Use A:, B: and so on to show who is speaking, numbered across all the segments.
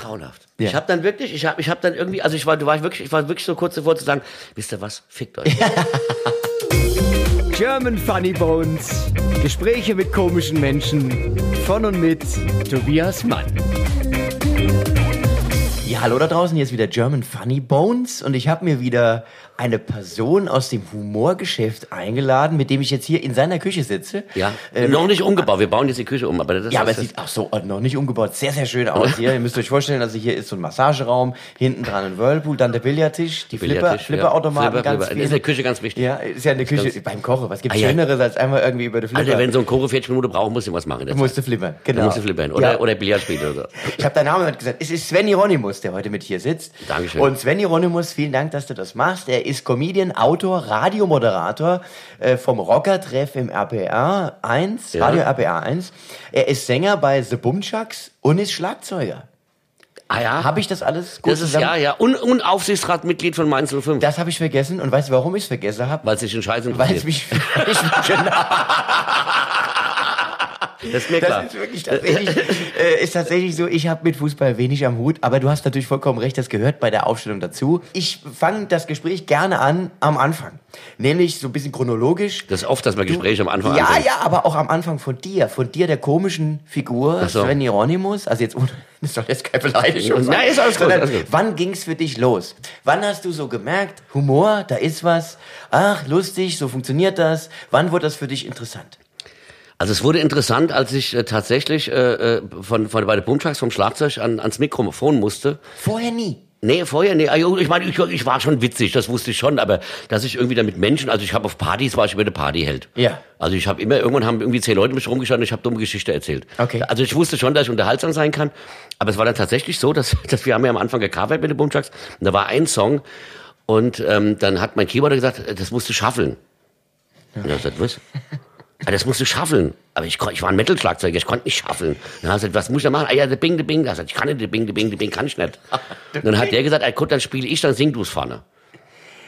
A: grauenhaft.
B: Ja.
A: Ich habe dann wirklich, ich habe ich hab dann irgendwie, also ich war, du war wirklich, ich war wirklich so kurz davor zu sagen, wisst ihr was, fickt euch.
B: German Funny Bones. Gespräche mit komischen Menschen. Von und mit Tobias Mann. Ja, hallo da draußen, hier ist wieder German Funny Bones und ich habe mir wieder eine Person aus dem Humorgeschäft eingeladen, mit dem ich jetzt hier in seiner Küche sitze.
A: Ja,
B: Ähm,
A: noch nicht umgebaut, wir bauen jetzt die Küche um, aber das
B: ja, aber es sieht auch so noch nicht umgebaut, sehr, sehr schön aus hier. Ihr müsst euch vorstellen, also hier ist so ein Massageraum, hinten dran ein Whirlpool, dann der Billardtisch, die Flipper,
A: Billardtisch, ja.
B: Flipperautomaten,
A: Flipper,
B: ganz
A: Flipper.
B: viel.
A: Das ist in der Küche ganz wichtig.
B: Ja, ist ja in der Küche,
A: Ganz-
B: beim Kochen. Was gibt's
A: Ah, ja.
B: Schöneres, als einmal irgendwie über die Flipper?
A: Alter, wenn so ein Chore 40 Minuten braucht, muss ich was machen. der
B: Du flippern, genau.
A: Musst du flippern. Oder,
B: Ja.
A: oder Billard spielen oder so.
B: Ich habe deinen Namen gesagt. Es ist Sven Hieronymus, der heute mit hier sitzt.
A: Dankeschön.
B: Und Sven Hieronymus, vielen Dank, dass du das machst. Er ist Comedian, Autor, Radiomoderator äh, vom Rockertreff im RPR 1,
A: Ja.
B: Radio RPR 1. Er ist Sänger bei The Bumchucks und ist Schlagzeuger.
A: Ah ja?
B: Habe ich das alles gut
A: das ist ja, ja. Und, und Aufsichtsratmitglied von Mainz 05.
B: Das habe ich vergessen. Und weißt du, warum ich es vergessen habe?
A: weil es sich in Scheiße
B: Weil es
A: interessiert.
B: mich, weil ich mich genau,
A: Das ist mir klar.
B: Das ist wirklich tatsächlich, äh, ist tatsächlich so, ich habe mit Fußball wenig am Hut, aber du hast natürlich vollkommen recht, das gehört bei der Aufstellung dazu. Ich fange das Gespräch gerne an am Anfang, nämlich so ein bisschen chronologisch.
A: das ist oft, dass man Gespräche am Anfang
B: Ja,
A: anfängt.
B: ja, aber auch am Anfang von dir, von dir der komischen Figur,
A: so.
B: Sven Hieronymus, also jetzt, ohne- das soll jetzt keine Beleidigung sein.
A: Nein, ist alles gut, alles gut.
B: Wann ging's für dich los? Wann hast du so gemerkt, Humor, da ist was, ach, lustig, so funktioniert das. Wann wurde das für dich interessant?
A: Also es wurde interessant, als ich äh, tatsächlich äh, äh, von, von bei den Boomtracks vom Schlagzeug an, ans Mikrofon musste.
B: Vorher nie.
A: Nee, vorher, nee, also ich meine, ich, ich war schon witzig, das wusste ich schon, aber dass ich irgendwie da mit Menschen, also ich habe auf Partys, war ich immer der Partyheld.
B: Ja.
A: Also ich habe immer, irgendwann haben irgendwie zehn Leute mich rumgestanden, ich habe dumme Geschichte erzählt.
B: Okay.
A: Also ich wusste schon, dass ich unterhaltsam sein kann, aber es war dann tatsächlich so, dass, dass wir haben ja am Anfang gecovert mit den Boomtracks und da war ein Song und ähm, dann hat mein Keyboarder gesagt, äh, das musst du schaffeln. Und er hat gesagt, was? Ah, das musst du schaffeln. Aber ich, ich war ein Metal-Schlagzeuger, ich konnte nicht schaffeln. Dann hat er gesagt, was muss ich da machen? Ah ja, der Bing, der Bing. Er hat gesagt, ich kann nicht, der Bing, der Bing, der Bing kann ich nicht. Dann hat der gesagt, ah, gut, dann spiele ich, dann sing du es vorne.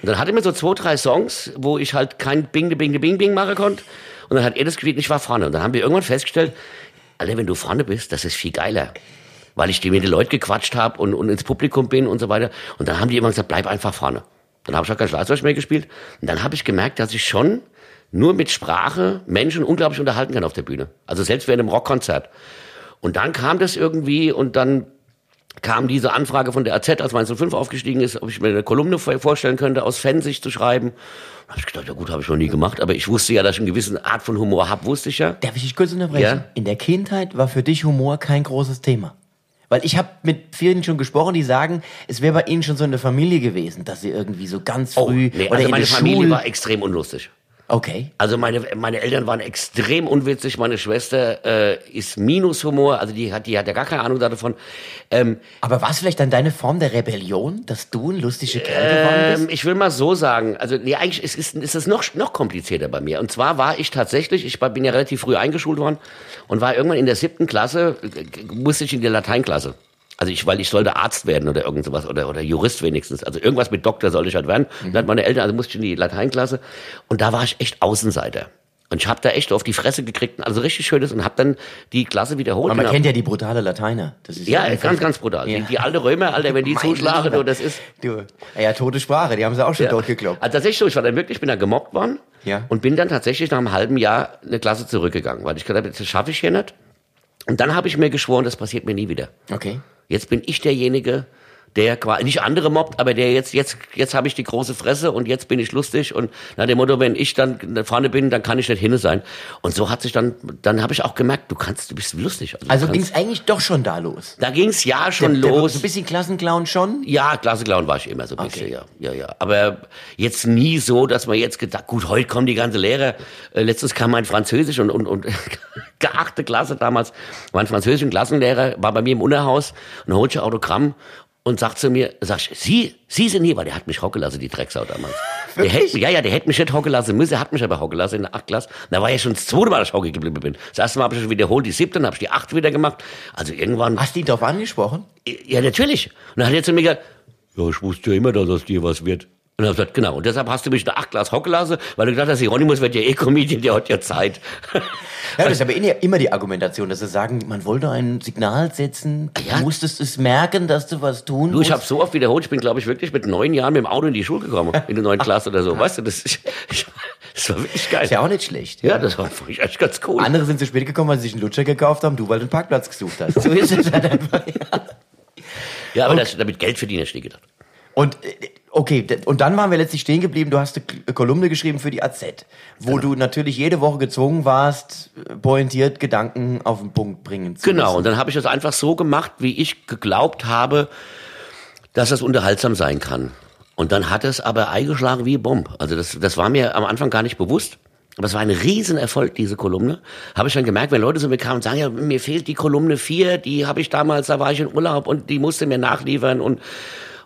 A: Und dann hatte mir so zwei, drei Songs, wo ich halt kein Bing, de Bing, de Bing, Bing machen konnte. Und dann hat er das gespielt und ich war vorne. Und dann haben wir irgendwann festgestellt, Alter, wenn du vorne bist, das ist viel geiler. Weil ich die mit den Leuten gequatscht habe und, und ins Publikum bin und so weiter. Und dann haben die immer gesagt, bleib einfach vorne. Dann habe ich auch kein Schlagzeug mehr gespielt. Und dann habe ich gemerkt, dass ich schon nur mit Sprache Menschen unglaublich unterhalten kann auf der Bühne. Also selbst während einem Rockkonzert. Und dann kam das irgendwie und dann kam diese Anfrage von der AZ, als Mainz 05 aufgestiegen ist, ob ich mir eine Kolumne vor- vorstellen könnte, aus Fansicht zu schreiben. Da habe ich gedacht, ja gut, habe ich noch nie gemacht, aber ich wusste ja, dass ich eine gewisse Art von Humor habe, wusste ich ja.
B: Darf ich dich kurz unterbrechen?
A: Ja.
B: In der Kindheit war für dich Humor kein großes Thema. Weil ich habe mit vielen schon gesprochen, die sagen, es wäre bei ihnen schon so eine Familie gewesen, dass sie irgendwie so ganz früh
A: nee,
B: oder
A: also
B: in
A: meine
B: der
A: Familie
B: Schule.
A: war extrem unlustig.
B: Okay.
A: Also meine, meine Eltern waren extrem unwitzig. Meine Schwester äh, ist Minushumor, also die hat, die hat ja gar keine Ahnung davon. Ähm,
B: Aber war es vielleicht dann deine Form der Rebellion, dass du ein lustiger Kerl geworden
A: ähm,
B: bist?
A: ich will mal so sagen, also nee, eigentlich ist, ist, ist es noch, noch komplizierter bei mir. Und zwar war ich tatsächlich, ich bin ja relativ früh eingeschult worden und war irgendwann in der siebten Klasse, äh, musste ich in die Lateinklasse. Also ich, weil ich sollte Arzt werden oder irgend sowas oder, oder Jurist wenigstens. Also irgendwas mit Doktor sollte ich halt werden. Und dann hat meine Eltern, also musste ich in die Lateinklasse und da war ich echt Außenseiter. Und ich habe da echt auf die Fresse gekriegt, also richtig schönes und habe dann die Klasse wiederholt.
B: Aber man kennt ja die brutale Lateiner. Das ist
A: ja,
B: einfach-
A: ganz, ganz brutal.
B: Ja.
A: Die, die alte Römer, Alter, wenn die zuschlagen, du, das ist...
B: Du, ja, tote Sprache, die haben sie auch schon tot gekloppt.
A: Also tatsächlich so, ich war dann wirklich, ich bin da gemobbt worden
B: Ja.
A: und bin dann tatsächlich nach einem halben Jahr eine Klasse zurückgegangen, weil ich gedacht habe, das schaffe ich hier nicht. Und dann habe ich mir geschworen, das passiert mir nie wieder.
B: Okay.
A: Jetzt bin ich derjenige, der quasi nicht andere mobbt, aber der jetzt jetzt jetzt habe ich die große Fresse und jetzt bin ich lustig und nach dem Motto, wenn ich dann vorne bin, dann kann ich nicht hinne sein. Und so hat sich dann dann habe ich auch gemerkt, du kannst, du bist lustig.
B: Also
A: kannst-
B: ging es eigentlich doch schon da los.
A: da ging's ja schon
B: Der- der-
A: los.
B: So ein bisschen Klassenclown schon.
A: Ja, Klassenclown war ich immer so ein bisschen,
B: Okay.
A: ja, ja, ja. Aber jetzt nie so, dass man jetzt gedacht, gut, heute kommen die ganze Lehrer. Äh, letztens kam mein Französisch und, und, und geachte Klasse damals, mein französischen Klassenlehrer war bei mir im Unterhaus und holte Autogramm und sagt zu mir, sag ich, Sie, Sie sind hier, weil der hat mich hocken lassen, die Drecksau damals. Der hätte, ja, ja, der hätte mich nicht hocken lassen müssen, er hat mich aber hocken lassen in der 8. Klasse. Da war ja schon das zweite Mal, dass ich hocken geblieben bin. Das erste Mal habe ich schon wiederholt, die siebte, dann habe ich die acht wieder gemacht. Also irgendwann
B: Hast du ihn darauf angesprochen?
A: ja, natürlich. Und dann hat er zu mir gesagt, ja, ich wusste ja immer, dass aus dir was wird. Und er gesagt, genau. Und deshalb hast du mich in acht Glas hocken lassen, weil du gedacht hast, Hieronymus wird ja eh Comedian, der hat ja Zeit.
B: Ja, das ist aber immer die Argumentation, dass sie sagen, man wollte ein Signal setzen, du
A: Ja.
B: musstest es merken, dass du was tun
A: Du, ich
B: musst.
A: habe so oft wiederholt, ich bin, glaube ich, wirklich mit neun Jahren mit dem Auto in die Schule gekommen, in der neunten Klasse oder so. Weißt du, das, ist, ich, das war wirklich geil.
B: ist ja auch nicht schlecht.
A: Ja, das war wirklich echt ganz cool.
B: Andere sind zu spät gekommen, weil sie sich einen Lutscher gekauft haben, du, weil du einen Parkplatz gesucht hast. So ist es halt einfach. Ja.
A: Ja, aber das, damit Geld verdienen, hätte ich nie gedacht.
B: Und äh, okay, und dann waren wir letztlich stehen geblieben. Du hast eine Kolumne geschrieben für die AZ, wo du natürlich jede Woche gezwungen warst, äh, pointiert Gedanken auf den Punkt bringen zu
A: Genau, und
B: müssen.
A: dann habe ich das einfach so gemacht, wie ich geglaubt habe, dass das unterhaltsam sein kann. Und dann hat es aber eingeschlagen wie Bomb. Also das, das war mir am Anfang gar nicht bewusst. Aber es war ein Riesenerfolg, diese Kolumne. Habe ich dann gemerkt, wenn Leute zu mir kamen und sagen, ja, mir fehlt die Kolumne 4, die habe ich damals, da war ich in Urlaub und die musste mir nachliefern und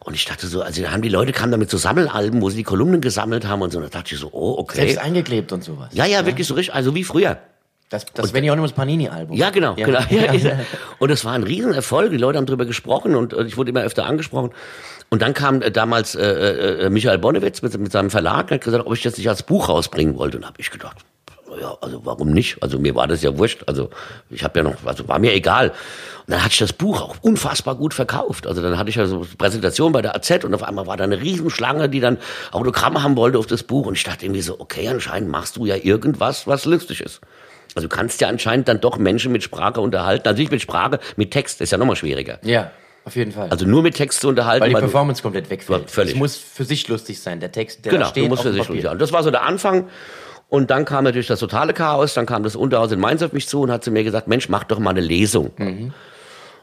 A: und ich dachte so, also haben die Leute kamen damit so Sammelalben, wo sie die Kolumnen gesammelt haben und so. Und da dachte ich so, oh, okay.
B: Selbst eingeklebt und sowas.
A: Ja, ja, wirklich so richtig, also wie früher.
B: Das, das Hieronymus Panini-Album.
A: Ja, genau, genau. Ja, er. Und es war ein Riesenerfolg. Die Leute haben drüber gesprochen und, und ich wurde immer öfter angesprochen. Und dann kam äh, damals äh, äh, Michael Bonnewitz mit, mit seinem Verlag und hat gesagt, ob ich das nicht als Buch rausbringen wollte. Und habe ich gedacht, ja, also warum nicht? Also mir war das ja wurscht. Also ich habe ja noch, also war mir egal. Und dann hatte ich das Buch auch unfassbar gut verkauft. Also dann hatte ich ja so eine Präsentation bei der AZ und auf einmal war da eine Riesenschlange, die dann Autogramme haben wollte auf das Buch. Und ich dachte irgendwie so, okay, anscheinend machst du ja irgendwas, was lustig ist. Also du kannst ja anscheinend dann doch Menschen mit Sprache unterhalten. Also nicht mit Sprache, mit Text ist ja nochmal schwieriger.
B: Ja, auf jeden Fall.
A: Also nur mit Text zu unterhalten.
B: weil die
A: weil
B: Performance komplett wegfällt.
A: Völlig.
B: Es muss für sich lustig sein, der Text, der
A: Genau,
B: steht
A: musst
B: auf
A: für sich lustig Und das war so der Anfang. Und dann kam natürlich das totale Chaos. Dann kam das Unterhaus in Mainz auf mich zu und hat zu mir gesagt, Mensch, mach doch mal eine Lesung.
B: Mhm.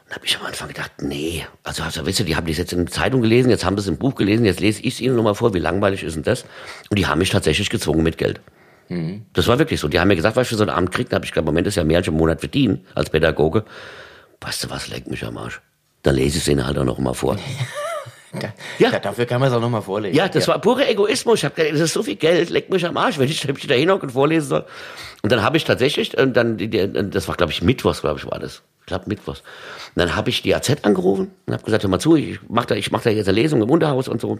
A: Und habe ich am Anfang gedacht, nee. Also, also wisst ihr, die haben das jetzt in der Zeitung gelesen, jetzt haben sie es im Buch gelesen, jetzt lese ich es ihnen nochmal vor, wie langweilig ist denn das? Und die haben mich tatsächlich gezwungen mit Geld.
B: Mhm.
A: Das war wirklich so. Die haben mir gesagt, was ich für so einen Abend kriege. Da habe ich gesagt, Moment, das ist ja mehr als im Monat verdienen als Pädagoge. Weißt du was, leck mich am Arsch. Dann lese ich es ihnen halt auch noch mal vor.
B: Ja.
A: Ja.
B: ja, dafür kann man es auch nochmal vorlesen.
A: Ja, das war purer Egoismus. Ich habe gedacht, das ist so viel Geld, leck mich am Arsch, wenn ich, wenn ich da hinhocken und vorlesen soll. Und dann habe ich tatsächlich, und dann, das war glaube ich Mittwochs, glaube ich, war das. Ich glaube Mittwochs. Und dann habe ich die AZ angerufen und habe gesagt, hör mal zu, ich mache da, ich mach da jetzt eine Lesung im Unterhaus und so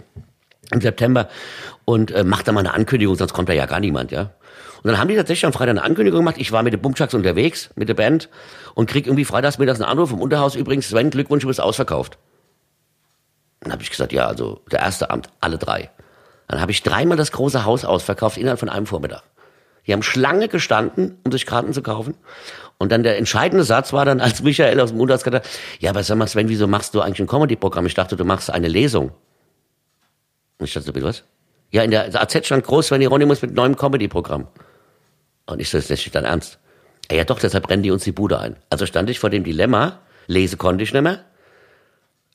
A: im September und äh, mach da mal eine Ankündigung, sonst kommt da ja gar niemand, ja. Und dann haben die tatsächlich am Freitag eine Ankündigung gemacht. Ich war mit den Bumchucks unterwegs, mit der Band und krieg irgendwie freitags mittags einen Anruf vom Unterhaus. Übrigens, Sven, Glückwunsch, du bist ausverkauft. Dann habe ich gesagt, ja, also der erste Abend, alle drei. Dann habe ich dreimal das große Haus ausverkauft innerhalb von einem Vormittag. Die haben Schlange gestanden, um sich Karten zu kaufen. Und dann der entscheidende Satz war dann, als Michael aus dem Unterhaus gesagt hat, ja, aber sag mal, Sven, wieso machst du eigentlich ein Comedy-Programm? Ich dachte, du machst eine Lesung. Und ich dachte so, bitte was? Ja, in der AZ stand groß, Sven Hieronymus mit neuem Comedy-Programm. Und ich so, ist das nicht dein Ernst? Ja, ja doch, deshalb brennen die uns die Bude ein. Also stand ich vor dem Dilemma, lese konnte ich nicht mehr.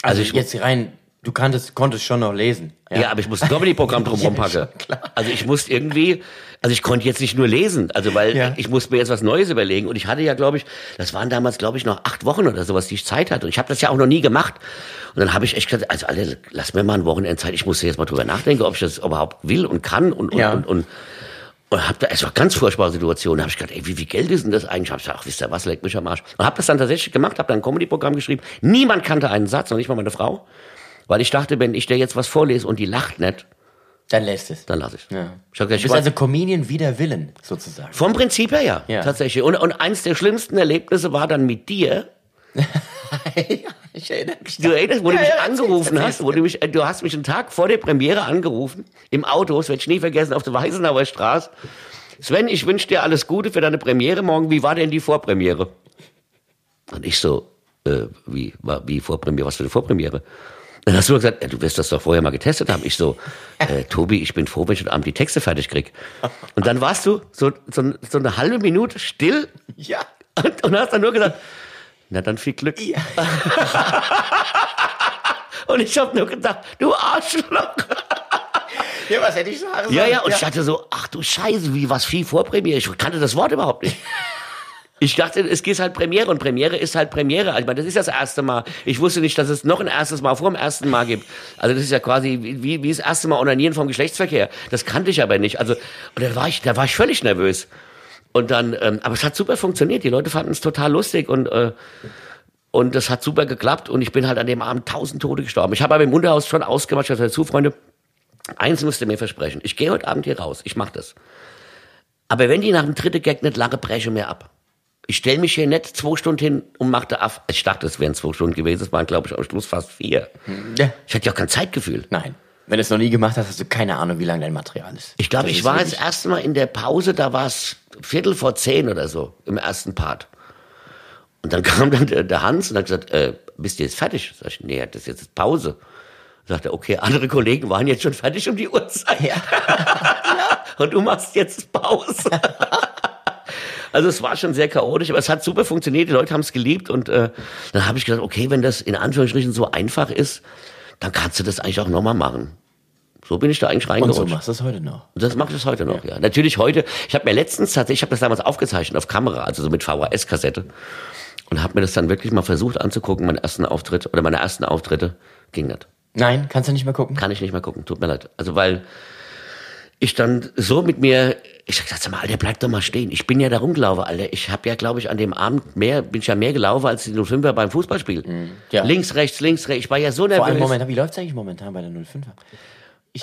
B: Also,
A: Also ich-
B: jetzt rein, du kanntest, konntest schon noch lesen.
A: Ja, aber ich musste ein Comedy-Programm drum
B: Ja,
A: rumpacken.
B: klar.
A: Also ich musste irgendwie, also ich konnte jetzt nicht nur lesen, also weil
B: Ja.
A: ich musste mir jetzt was Neues überlegen und ich hatte ja, glaube ich, das waren damals, glaube ich, noch acht Wochen oder sowas, die ich Zeit hatte und ich habe das ja auch noch nie gemacht. Und dann habe ich echt gesagt, also alle, lass mir mal ein Wochenende Zeit, ich musste jetzt mal drüber nachdenken, ob ich das überhaupt will und kann und, und,
B: Ja.
A: und, und und hab da, es war ganz furchtbare Situation. Da habe ich gedacht, ey, wie viel Geld ist denn das eigentlich? Hab ich gesagt, ach, wisst ihr was, leck mich am Arsch. Und hab das dann tatsächlich gemacht, hab dann ein Comedy-Programm geschrieben. Niemand kannte einen Satz, noch nicht mal meine Frau. Weil ich dachte, wenn ich dir jetzt was vorlese und die lacht nicht,
B: Dann lässt es.
A: dann lasse ich.
B: Ja.
A: Ich
B: Du bist also Comedian wider Willen, sozusagen.
A: vom Prinzip her ja,
B: Ja.
A: tatsächlich. Und, und eins der schlimmsten Erlebnisse war dann mit dir.
B: ich erinnere mich.
A: Du erinnerst, wo du
B: Ja,
A: mich
B: ja,
A: angerufen
B: erzähl's.
A: hast, wo du mich, äh, du hast mich einen Tag vor der Premiere angerufen, im Auto, das werde ich nie vergessen, auf der Weißenauer Straße. Sven, ich wünsche dir alles Gute für deine Premiere morgen. Wie war denn die Vorpremiere? Und ich so, äh, wie, war, wie Vorpremiere, was für eine Vorpremiere? Dann hast du gesagt, du wirst das doch vorher mal getestet haben. Ich so, äh, Tobi, ich bin froh, wenn ich heute Abend die Texte fertig krieg. Und dann warst du so, so, so eine halbe Minute still
B: Ja.
A: und, und hast dann nur gesagt, na dann viel Glück.
B: Ja.
A: Und ich habe nur gedacht, du Arschloch.
B: ja, was hätte ich sagen sollen?
A: Ja, ja, und ich dachte so, ach du Scheiße, wie was viel Vorpremiere. Ich kannte das Wort überhaupt nicht. Ich dachte, es geht halt Premiere und Premiere ist halt Premiere. Ich meine, das ist das erste Mal. Ich wusste nicht, dass es noch ein erstes Mal vor dem ersten Mal gibt. Also das ist ja quasi wie, wie, das erste Mal Onanieren vom Geschlechtsverkehr. Das kannte ich aber nicht. Also und da war ich, da war ich völlig nervös. Und dann, ähm, aber es hat super funktioniert. Die Leute fanden es total lustig und äh, und das hat super geklappt und ich bin halt an dem Abend tausend Tote gestorben. Ich habe aber im Unterhaus schon ausgemacht, ich dazu, Freunde, eins musst du mir versprechen. Ich gehe heute Abend hier raus. Ich mach das. Aber wenn die nach dem dritten Gag nicht lache, breche mir ab. Ich stelle mich hier nicht zwei Stunden hin und mache da ab. Ich dachte, es wären zwei Stunden gewesen. Es waren, glaube ich, am Schluss fast vier.
B: Ja.
A: Ich hatte ja auch kein Zeitgefühl.
B: Nein. Wenn du es noch nie gemacht hast, hast du keine Ahnung, wie lang dein Material ist.
A: Ich glaube, ich war
B: wirklich-
A: das erste Mal in der Pause, da war es Viertel vor zehn oder so, im ersten Part. Und dann kam dann der, der Hans und hat gesagt, äh, bist du jetzt fertig? Sag ich, nee, das ist jetzt Pause. Sagt er, okay, andere Kollegen waren jetzt schon fertig um die Uhrzeit.
B: Ja.
A: Und du machst jetzt Pause. Also es war schon sehr chaotisch, aber es hat super funktioniert. Die Leute haben es geliebt und äh, dann habe ich gedacht, okay, wenn das in Anführungsstrichen so einfach ist, dann kannst du das eigentlich auch nochmal machen. So bin ich da eigentlich
B: Und
A: reingerutscht.
B: so machst du es heute noch.
A: Und das mache ich das heute noch, ja. Natürlich heute, ich habe mir letztens tatsächlich, ich habe das damals aufgezeichnet auf Kamera, also so mit VHS-Kassette. Und habe mir das dann wirklich mal versucht anzugucken, meinen ersten Auftritt oder meine ersten Auftritte. Ging nicht.
B: Nein, kannst du nicht mehr gucken?
A: Kann ich nicht mehr gucken, tut mir leid. Also weil ich dann so mit mir, ich gesagt, sag mal, Alter, bleib doch mal stehen. Ich bin ja da rumgelaufen, Alter. Ich habe ja, glaube ich, an dem Abend mehr, bin ich ja mehr gelaufen als die 05er beim Fußballspiel.
B: ja.
A: Links, rechts, links, rechts. Ich war ja so nervös.
B: Vor allem, Moment, wie läuft's eigentlich momentan bei der 05er? Ich,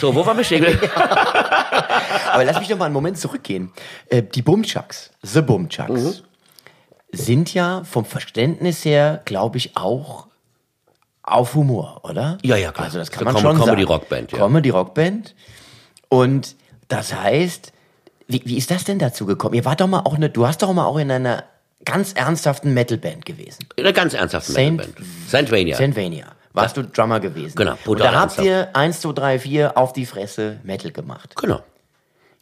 A: So, wo waren wir stehen?
B: aber lass mich doch mal einen Moment zurückgehen. Äh, die Bumchucks, The Bumchucks,
A: Mhm.
B: sind ja vom Verständnis her, glaube ich, auch auf Humor, oder?
A: Ja, ja, klar.
B: Also das kann
A: So
B: man
A: Com-
B: schon sagen.
A: Comedy-Rockband, ja.
B: Comedy-Rockband. Und das heißt, wie, wie ist das denn dazu gekommen? Ihr wart doch mal auch eine, du hast doch mal auch in einer ganz ernsthaften Metalband gewesen.
A: In einer ganz ernsthaften
B: Saint-
A: Metalband. Saint Vania.
B: Sandvania. Warst du Drummer gewesen.
A: Genau,
B: Und da habt ihr 1, 2, 3, 4 auf die Fresse Metal gemacht.
A: Genau.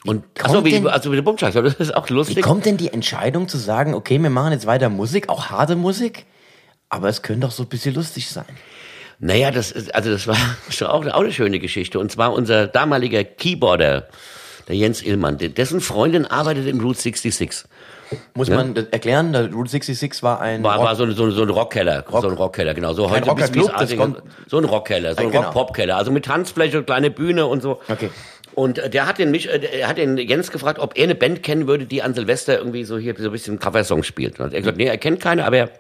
A: Und achso, wie,
B: denn-
A: also mit dem Bumschlag, das ist auch
B: Wie
A: lustig.
B: kommt denn die Entscheidung zu sagen, okay, wir machen jetzt weiter Musik, auch harte Musik, aber es könnte doch so ein bisschen lustig sein.
A: Naja, das ist, also das war schon auch, auch eine schöne Geschichte. Und zwar unser damaliger Keyboarder, der Jens Illmann, de- dessen Freundin arbeitet im Route 66.
B: Muss man das erklären? Der Route 66 war ein
A: War,
B: Rock-
A: war so, ein- so, so ein Rockkeller, so ein Rockkeller, genau. So heute bis- bis Asien- so ein Rockkeller, so ein
B: genau.
A: Rock-Pop-Keller, also mit Tanzfläche, kleine Bühne und so.
B: Okay.
A: Und äh, der hat den mich, äh, der hat den Jens gefragt, ob er eine Band kennen würde, die an Silvester irgendwie so hier so ein bisschen Coversongs spielt. Und er hat gesagt, nee, er kennt keine, aber er,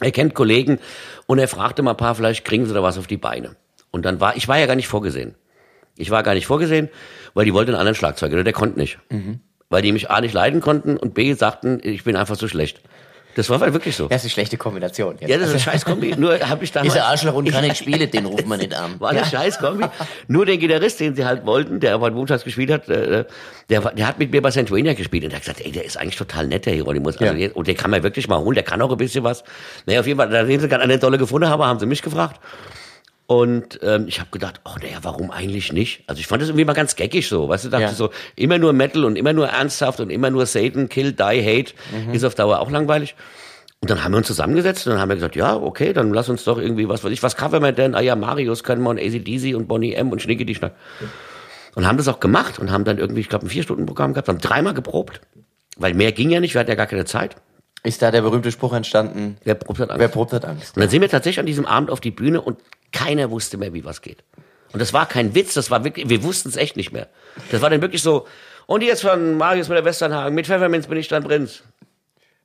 A: er kennt Kollegen und er fragte mal ein paar, vielleicht kriegen sie da was auf die Beine. Und dann war, ich war ja gar nicht vorgesehen. Ich war gar nicht vorgesehen, weil die wollten einen anderen Schlagzeuger, der konnte nicht.
B: Mhm.
A: Weil die mich A nicht leiden konnten und B sagten, ich bin einfach so schlecht. Das war halt wirklich so.
B: Das ist eine schlechte Kombination.
A: Ja, das ist ein scheiß Kombi. Nur habe ich damals.
B: Ist ein Arschloch und kann nicht spielen, den ruft man nicht an.
A: War eine
B: Ja.
A: scheiß Kombi. Nur den Gitarrist, den sie halt wollten, der bei Montags gespielt hat, äh, der, war- der hat mit mir bei St. Wayne gespielt und der hat gesagt, ey, der ist eigentlich total nett, der Hieronymus. Also,
B: Ja.
A: jetzt- Und den kann man wirklich mal holen, der kann auch ein bisschen was. Naja, auf jeden Fall, nachdem sie gerade eine Dolle gefunden haben, haben sie mich gefragt. Und ähm, ich habe gedacht, oh naja, warum eigentlich nicht? Also ich fand das irgendwie mal ganz geckig so, weißt du, dachte
B: Ja.
A: so, immer nur Metal und immer nur ernsthaft und immer nur Satan, Kill, Die, Hate,
B: Mhm.
A: ist auf Dauer auch langweilig. Und dann haben wir uns zusammengesetzt und dann haben wir gesagt, ja, okay, dann lass uns doch irgendwie, was weiß ich, was covern wir denn? Ah ja, Marius können wir und ACDC und Bonnie M und Schnicke die Schnack. Und haben das auch gemacht und haben dann irgendwie, ich glaube, ein Vier-Stunden-Programm gehabt, haben dreimal geprobt. Weil mehr ging ja nicht, wir hatten ja gar keine Zeit.
B: Ist da der berühmte Spruch entstanden,
A: Wer probt hat Angst.
B: wer probt hat Angst?
A: Und dann sind wir tatsächlich an diesem Abend auf die Bühne und keiner wusste mehr, wie was geht. Und das war kein Witz, das war wirklich, wir wussten es echt nicht mehr. Das war dann wirklich so, und jetzt von Marius mit der Westernhagen, mit Pfefferminz bin ich dann Prinz.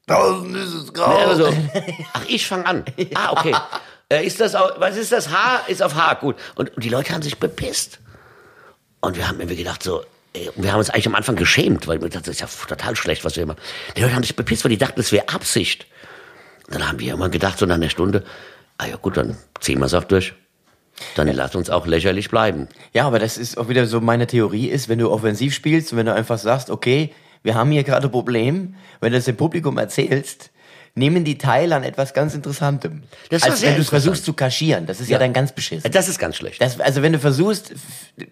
B: Draußen ist es grau.
A: Ja, also, ach, ich fange an. Ah, okay. Äh, ist das, au- was ist das? H? Ist auf H, gut. Und, und die Leute haben sich bepisst. Und wir haben irgendwie gedacht so, ey, und wir haben uns eigentlich am Anfang geschämt, weil wir dachten, das ist ja total schlecht, was wir machen. Die Leute haben sich bepisst, weil die dachten, das wäre Absicht. Und dann haben wir immer gedacht, so nach einer Stunde, ah ja gut, dann ziehen wir es auch durch. Dann lass uns auch lächerlich bleiben.
B: Ja, aber das ist auch wieder so meine Theorie ist, wenn du offensiv spielst und wenn du einfach sagst, okay, wir haben hier gerade ein Problem, wenn du das dem Publikum erzählst, nehmen die teil an etwas ganz Interessantem.
A: Das
B: Als wenn du es versuchst zu kaschieren. Das ist ja,
A: Ja.
B: dann ganz beschissen.
A: Das ist ganz schlecht.
B: Das, also wenn du versuchst,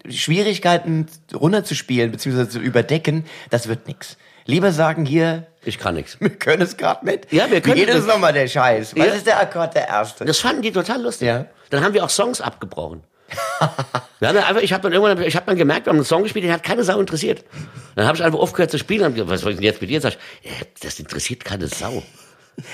B: Schwierigkeiten runterzuspielen bzw. zu überdecken, das wird nix. Lieber sagen hier,
A: Ich kann nichts.
B: wir können es gerade mit.
A: Ja, wir können
B: Wie geht
A: es.
B: nochmal, der Scheiß? Was
A: Ja.
B: ist der Akkord, der erste?
A: Das fanden die total lustig.
B: Ja.
A: Dann haben wir auch Songs abgebrochen. wir haben dann einfach, ich habe dann irgendwann, ich habe dann gemerkt, wir haben einen Song gespielt, den hat keine Sau interessiert. Dann habe ich einfach aufgehört zu spielen und hab gesagt, was soll ich denn jetzt mit dir? Sag ich, das interessiert keine Sau.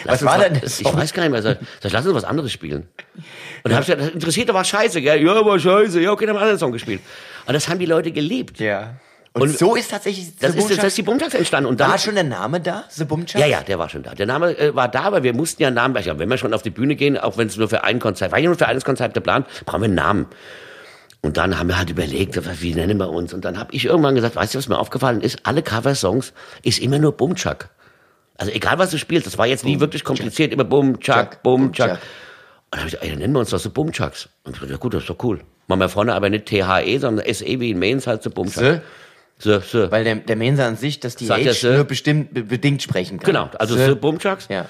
A: Lass
B: Was war denn der
A: Ich weiß gar nicht mehr. Sag, sag ich, lass uns was anderes spielen. Und dann habe ich gesagt, das interessiert aber scheiße, gell? Ja, aber scheiße. Ja, okay, dann haben wir einen anderen Song gespielt. Und das haben die Leute geliebt.
B: Ja. Und,
A: Und
B: so ist tatsächlich
A: Das
B: The
A: ist, das ist die Bumtags entstanden. Und dann,
B: War schon der Name da, The Bumchucks?
A: ja, ja, der war schon da. Der Name äh, war da, aber wir mussten ja einen Namen, ja, wenn wir schon auf die Bühne gehen, auch wenn es nur für ein Konzert, war ja nur für eines Konzert geplant, brauchen wir einen Namen. Und dann haben wir halt überlegt, wie nennen wir uns? Und dann habe ich irgendwann gesagt, weißt du, was mir aufgefallen ist? Alle Coversongs ist immer nur Bumchuck. Also egal, was du spielst, das war jetzt nie wirklich kompliziert, immer Bumchuck, Bumchuck. Und dann habe ich gesagt, ey, dann nennen wir uns das so Bumchucks. Und ich gesagt, ja gut, das ist doch cool. Machen wir vorne aber nicht THE, sondern SE wie in Mainz halt so Bumchuck.
B: So, so. Weil der, der Mensa an sich, dass die
A: Sagt er,
B: nur bestimmt, be- bedingt sprechen kann.
A: Genau, also so Bumchucks.
B: Ja.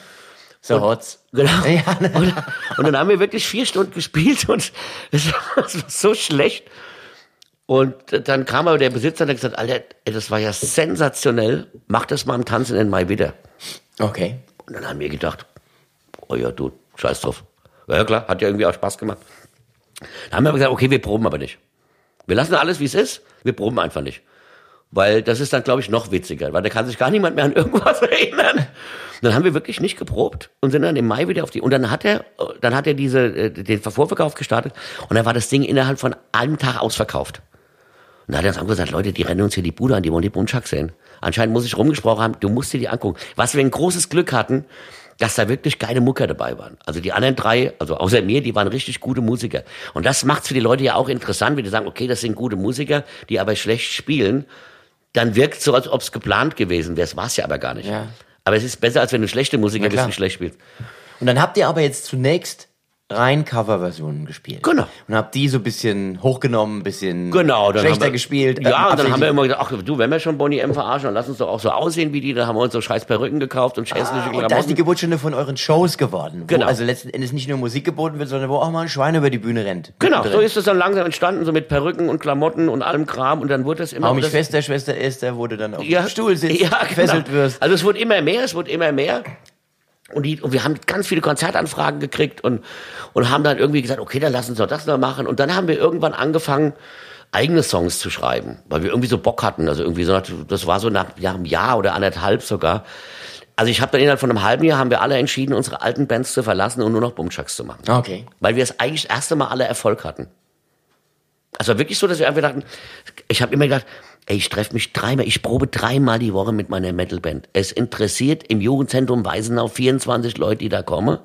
B: So Hotz.
A: Genau.
B: Ja, ne?
A: Und, und dann haben wir wirklich vier Stunden gespielt und es war, es war so schlecht. Und dann kam aber der Besitzer und hat gesagt, Alter, das war ja sensationell, mach das mal im Tanzen in Mai wieder.
B: Okay.
A: Und dann haben wir gedacht, oh ja, du, scheiß drauf. Ja klar, hat ja irgendwie auch Spaß gemacht. Dann haben wir aber gesagt, okay, wir proben aber nicht. Wir lassen alles, wie es ist, wir proben einfach nicht. Weil das ist dann, glaube ich, noch witziger, weil da kann sich gar niemand mehr an irgendwas erinnern. Dann haben wir wirklich nicht geprobt und sind dann im Mai wieder auf die. Und dann hat er, dann hat er diese, äh, den Vorverkauf gestartet und dann war das Ding innerhalb von einem Tag ausverkauft. Und da hat er uns gesagt, Leute, die rennen uns hier die Bude an, die wollen die Bundschak sehen. Anscheinend muss ich rumgesprochen haben, du musst dir die angucken. Was wir ein großes Glück hatten, dass da wirklich geile Mucker dabei waren. Also die anderen drei, also außer mir, die waren richtig gute Musiker. Und das macht's für die Leute ja auch interessant, wenn die sagen, okay, das sind gute Musiker, die aber schlecht spielen. Dann wirkt so, als ob es geplant gewesen wäre. Es war's ja aber gar nicht.
B: Ja.
A: Aber es ist besser, als wenn du schlechte Musiker bist, die schlecht spielst.
B: Und dann habt ihr aber jetzt zunächst rein Coverversionen gespielt.
A: Genau.
B: Und habt die so ein bisschen hochgenommen, ein bisschen
A: Genau, dann
B: schlechter
A: wir,
B: gespielt.
A: Ja,
B: ähm,
A: und dann haben wir immer gesagt, ach du, wenn wir schon Bonnie M verarschen, dann lass uns doch auch so aussehen wie die. Da haben wir uns so scheiß Perücken gekauft und hässliche
B: Ah, und da ist die. Geburtsstunde von euren Shows geworden.
A: Genau.
B: Also letzten Endes nicht nur Musik geboten wird, sondern wo auch mal ein Schwein über die Bühne rennt.
A: Genau, so ist es dann langsam entstanden, so mit Perücken und Klamotten und allem Kram. Und dann wurde es immer...
B: Hau mich
A: das-
B: fester, Schwester Esther, du dann auf
A: ja,
B: dem Stuhl sitzt,
A: ja,
B: gefesselt
A: genau.
B: wirst.
A: Also es wurde immer mehr, es wurde immer mehr. Und, die, und wir haben ganz viele Konzertanfragen gekriegt und, und haben dann irgendwie gesagt, okay, dann lass uns doch das noch machen. Und dann haben wir irgendwann angefangen, eigene Songs zu schreiben, weil wir irgendwie so Bock hatten. Also irgendwie so, das war so nach, nach einem Jahr oder anderthalb sogar. Also ich habe dann innerhalb von einem halben Jahr haben wir alle entschieden, unsere alten Bands zu verlassen und nur noch Bumchucks zu machen.
B: Okay.
A: Weil wir es eigentlich das erste Mal alle Erfolg hatten. Also wirklich so, dass wir einfach dachten, ich habe immer gedacht, ey, ich treffe mich dreimal, ich probe dreimal die Woche mit meiner Metalband. Es interessiert im Jugendzentrum Weisenau 24 Leute, die da kommen.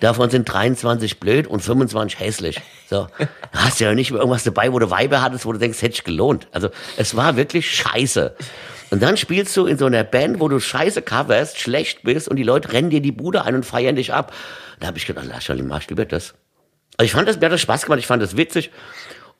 A: Davon sind 23 blöd und 25 hässlich. So. Hast ja nicht irgendwas dabei, wo du Weiber hattest, wo du denkst, hätte ich gelohnt. Also, es war wirklich scheiße. Und dann spielst du in so einer Band, wo du scheiße coverst, schlecht bist und die Leute rennen dir die Bude ein und feiern dich ab. Da habe ich gedacht, lass mal, mach lieber das. Also ich fand das, mir hat das Spaß gemacht, ich fand das witzig.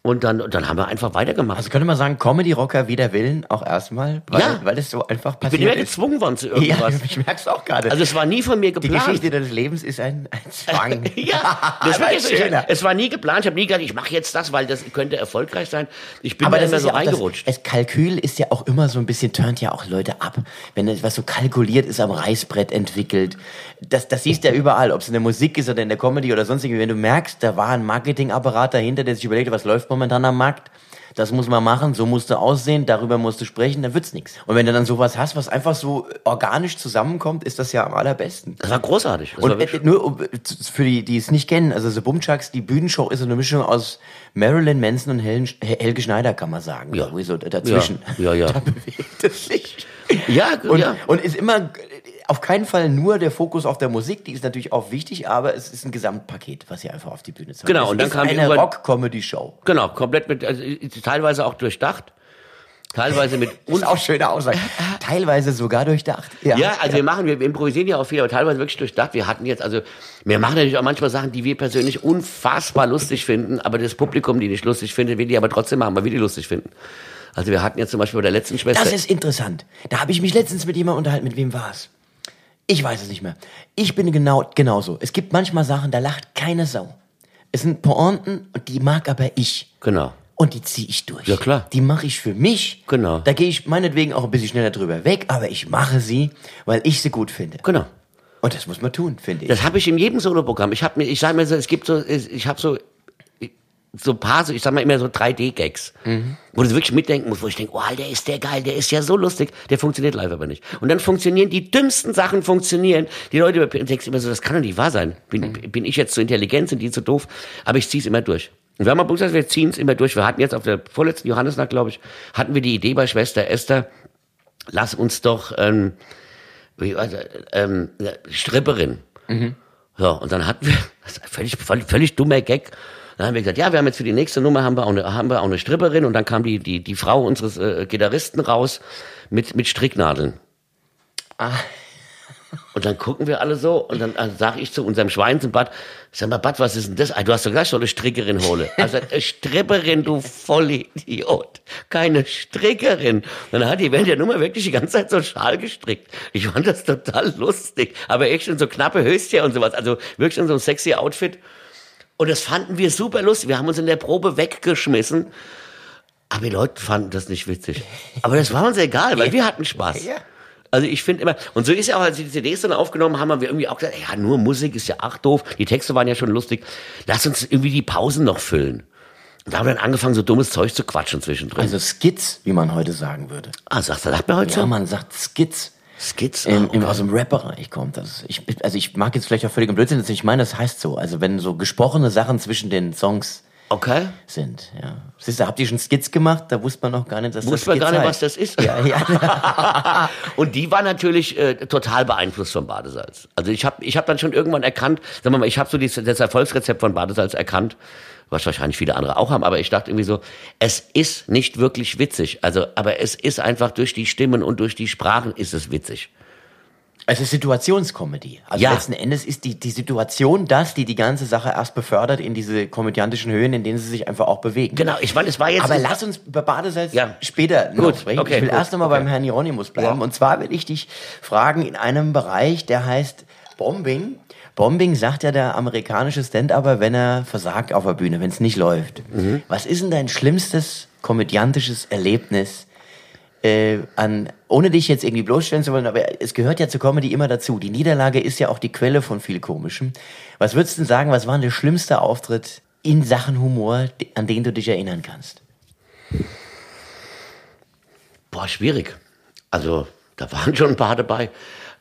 A: Und dann, dann haben wir einfach weitergemacht.
B: Also könnte man sagen, Comedy-Rocker wider Willen auch erstmal, weil,
A: Ja.
B: weil es so einfach
A: ich bin
B: passiert
A: immer
B: ist.
A: gezwungen worden zu
B: Ja,
A: irgendwas.
B: ich merk's auch gerade.
A: Also es war nie von mir
B: die
A: geplant.
B: Geschichte deines Lebens ist ein, ein Zwang.
A: Ja, das war jetzt,
B: schöner.
A: es war nie geplant. Ich habe nie gedacht, ich mache jetzt das, weil das könnte erfolgreich sein. Ich bin
B: Aber
A: da immer so
B: ja
A: reingerutscht.
B: Das, das Kalkül ist ja auch immer so ein bisschen, turnt ja auch Leute ab. Wenn etwas so kalkuliert ist, am Reißbrett entwickelt. Das, das siehst du ja überall, ob es in der Musik ist oder in der Comedy oder sonst irgendwie. Wenn du merkst, da war ein Marketingapparat dahinter, der sich überlegt, was läuft momentan am Markt. Das muss man machen, so musst du aussehen, darüber musst du sprechen, dann wird's nichts. Und wenn du dann sowas hast, was einfach so organisch zusammenkommt, ist das ja am allerbesten.
A: Das war großartig. Das war
B: Und
A: wirklich-
B: äh, nur äh, für die, die es nicht kennen, also The Bumchucks, die Bühnenshow ist so eine Mischung aus Marilyn Manson und Helen, Hel- Helge Schneider, kann man sagen.
A: Ja.
B: Irgendwie so dazwischen.
A: Ja, ja, ja.
B: Da bewegt es sich.
A: ja,
B: Und,
A: ja.
B: und ist immer auf keinen Fall nur der Fokus auf der Musik, die ist natürlich auch wichtig, aber es ist ein Gesamtpaket, was ihr einfach auf die Bühne zeigt.
A: Genau,
B: Es
A: und dann
B: ist
A: kam
B: eine Rock-Comedy-Show.
A: Genau, komplett mit, also, teilweise auch durchdacht. Teilweise mit
B: Und auch schöne Aussage. Teilweise sogar durchdacht.
A: Ja, also wir machen, wir improvisieren ja auch viel, aber teilweise wirklich durchdacht. Wir hatten jetzt, also wir machen natürlich auch manchmal Sachen, die wir persönlich unfassbar lustig finden, aber das Publikum, die nicht lustig findet, will die aber trotzdem machen, weil wir die lustig finden. Also wir hatten jetzt zum Beispiel bei der letzten Schwester.
B: Das ist interessant. Da habe ich mich letztens mit jemandem unterhalten. Mit wem war's? Ich weiß es nicht mehr. Ich bin genau genauso. Es gibt manchmal Sachen, da lacht keine Sau. Es sind Pointen und die mag aber ich.
A: genau.
B: Und die ziehe ich durch.
A: Ja, klar.
B: Die mache ich für mich.
A: Genau.
B: Da gehe ich meinetwegen auch ein bisschen schneller drüber weg, aber ich mache sie, weil ich sie gut finde.
A: Genau.
B: Und das muss man tun, finde ich.
A: Das habe ich in jedem Soloprogramm. Ich habe mir, ich sage mir so, es gibt so, ich habe so so ein paar, so, ich sag mal immer so 3D-Gags, wo du wirklich mitdenken musst, wo ich denke, oh, Alter, ist der geil, der ist ja so lustig, der funktioniert live aber nicht. Und dann funktionieren die dümmsten Sachen funktionieren. Die Leute denkst immer so, das kann doch nicht wahr sein. Bin, bin ich jetzt zu intelligent, sind die zu doof? Aber ich zieh's immer durch. Und wir haben mal gesagt, wir ziehen es immer durch. Wir hatten jetzt auf der vorletzten Johannesnacht, glaube ich, hatten wir die Idee bei Schwester Esther, lass uns doch ähm, wie, also, ähm, Stripperin. So, und dann hatten wir, das ist ein völlig, völlig, völlig dummer Gag, Dann haben wir gesagt, ja, wir haben jetzt für die nächste Nummer haben wir auch eine, haben wir auch eine Stripperin und dann kam die, die, die Frau unseres äh, Gitarristen raus mit, mit Stricknadeln.
B: Ah.
A: Und dann gucken wir alle so und dann äh, sage ich zu unserem Schwein zum Bad, sag mal, Bad, was ist denn das? Ah, Du hast doch gleich so eine Strickerin hole. Also eine Stripperin, du Vollidiot. Keine Strickerin. Und dann hat die während der Nummer wirklich die ganze Zeit so einen Schal gestrickt. Ich fand das total lustig. Aber echt in so knappe Höschen und sowas. Also wirklich in so ein sexy Outfit. Und das fanden wir super lustig. Wir haben uns in der Probe weggeschmissen. Aber die Leute fanden das nicht witzig. Aber das war uns egal, weil wir hatten Spaß.
B: Ja.
A: Also ich finde immer, und so ist ja auch, als wir die CDs dann aufgenommen haben, haben wir irgendwie auch gesagt, ja, nur Musik ist ja ach doof. Die Texte waren ja schon lustig. Lass uns irgendwie die Pausen noch füllen. Und da haben wir dann angefangen, so dummes Zeug zu quatschen zwischendrin.
B: Also Skits, wie man heute sagen würde.
A: ah, sagst du, sagt mir heute
B: Ja,
A: so?
B: man sagt Skits.
A: Ah,
B: im,
A: okay.
B: aus dem Rap-Bereich kommt das. Ich, also ich mag jetzt vielleicht auch völlig im Blödsinn, ich meine, das heißt so. Also wenn so gesprochene Sachen zwischen den Songs
A: okay.
B: sind, ja. Siehst du, habt ihr schon Skits gemacht? Da wusste man noch gar nicht, dass
A: Wusste
B: das
A: man
B: Skits
A: gar nicht, was
B: heißt.
A: das ist.
B: Ja, ja.
A: Und die war natürlich äh, total beeinflusst von Badesalz. Also ich habe ich hab dann schon irgendwann erkannt, sagen wir mal, ich habe so dieses, das Erfolgsrezept von Badesalz erkannt, was wahrscheinlich viele andere auch haben, aber ich dachte irgendwie so, es ist nicht wirklich witzig. Also, aber es ist einfach durch die Stimmen und durch die Sprachen ist es witzig.
B: Es ist Situationskomödie. Also
A: Ja.
B: letzten Endes ist die, die Situation das, die die ganze Sache erst befördert in diese komödiantischen Höhen, in denen sie sich einfach auch bewegen.
A: Genau, ich meine, es war jetzt.
B: Aber lass uns über Badesalz
A: Ja.
B: später noch
A: Gut,
B: sprechen.
A: okay,
B: ich will
A: gut,
B: erst nochmal
A: okay.
B: beim Herrn Hieronymus bleiben.
A: Ja.
B: Und zwar will ich dich fragen in einem Bereich, der heißt Bombing. Bombing sagt ja der amerikanische Stand-Upper, wenn er versagt auf der Bühne, wenn es nicht läuft.
A: Mhm.
B: Was ist denn dein schlimmstes komödiantisches Erlebnis äh, an, ohne dich jetzt irgendwie bloßstellen zu wollen, aber es gehört ja zur Comedy immer dazu. Die Niederlage ist ja auch die Quelle von viel Komischem. Was würdest du denn sagen, was war denn der schlimmste Auftritt in Sachen Humor, an den du dich erinnern kannst?
A: Boah, schwierig. Also, da waren schon ein paar dabei.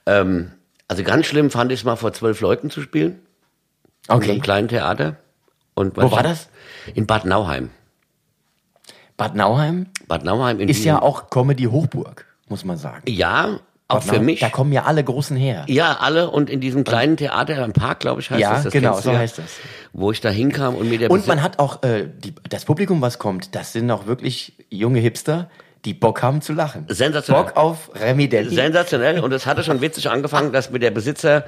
A: Ähm, also ganz schlimm fand ich es mal vor zwölf Leuten zu spielen. In
B: Okay.
A: einem kleinen Theater. Und
B: Wo war das?
A: In Bad Nauheim.
B: Bad Nauheim
A: Bad Nauheim in
B: ist
A: Wien.
B: ja auch Comedy-Hochburg, muss man sagen.
A: Ja, auch
B: Bad
A: für
B: Nauheim,
A: mich.
B: Da kommen ja alle Großen her.
A: Ja, alle und in diesem kleinen Theater im Park, glaube ich, heißt
B: Ja,
A: das. das
B: genau, so
A: ja,
B: heißt das.
A: Wo ich da hinkam und mir der
B: Und man hat auch, äh, die, das Publikum, was kommt, das sind auch wirklich junge Hipster, die Bock haben zu lachen.
A: Sensationell.
B: Bock auf Remi Denti.
A: sensationell und es hatte schon witzig angefangen, dass mir der Besitzer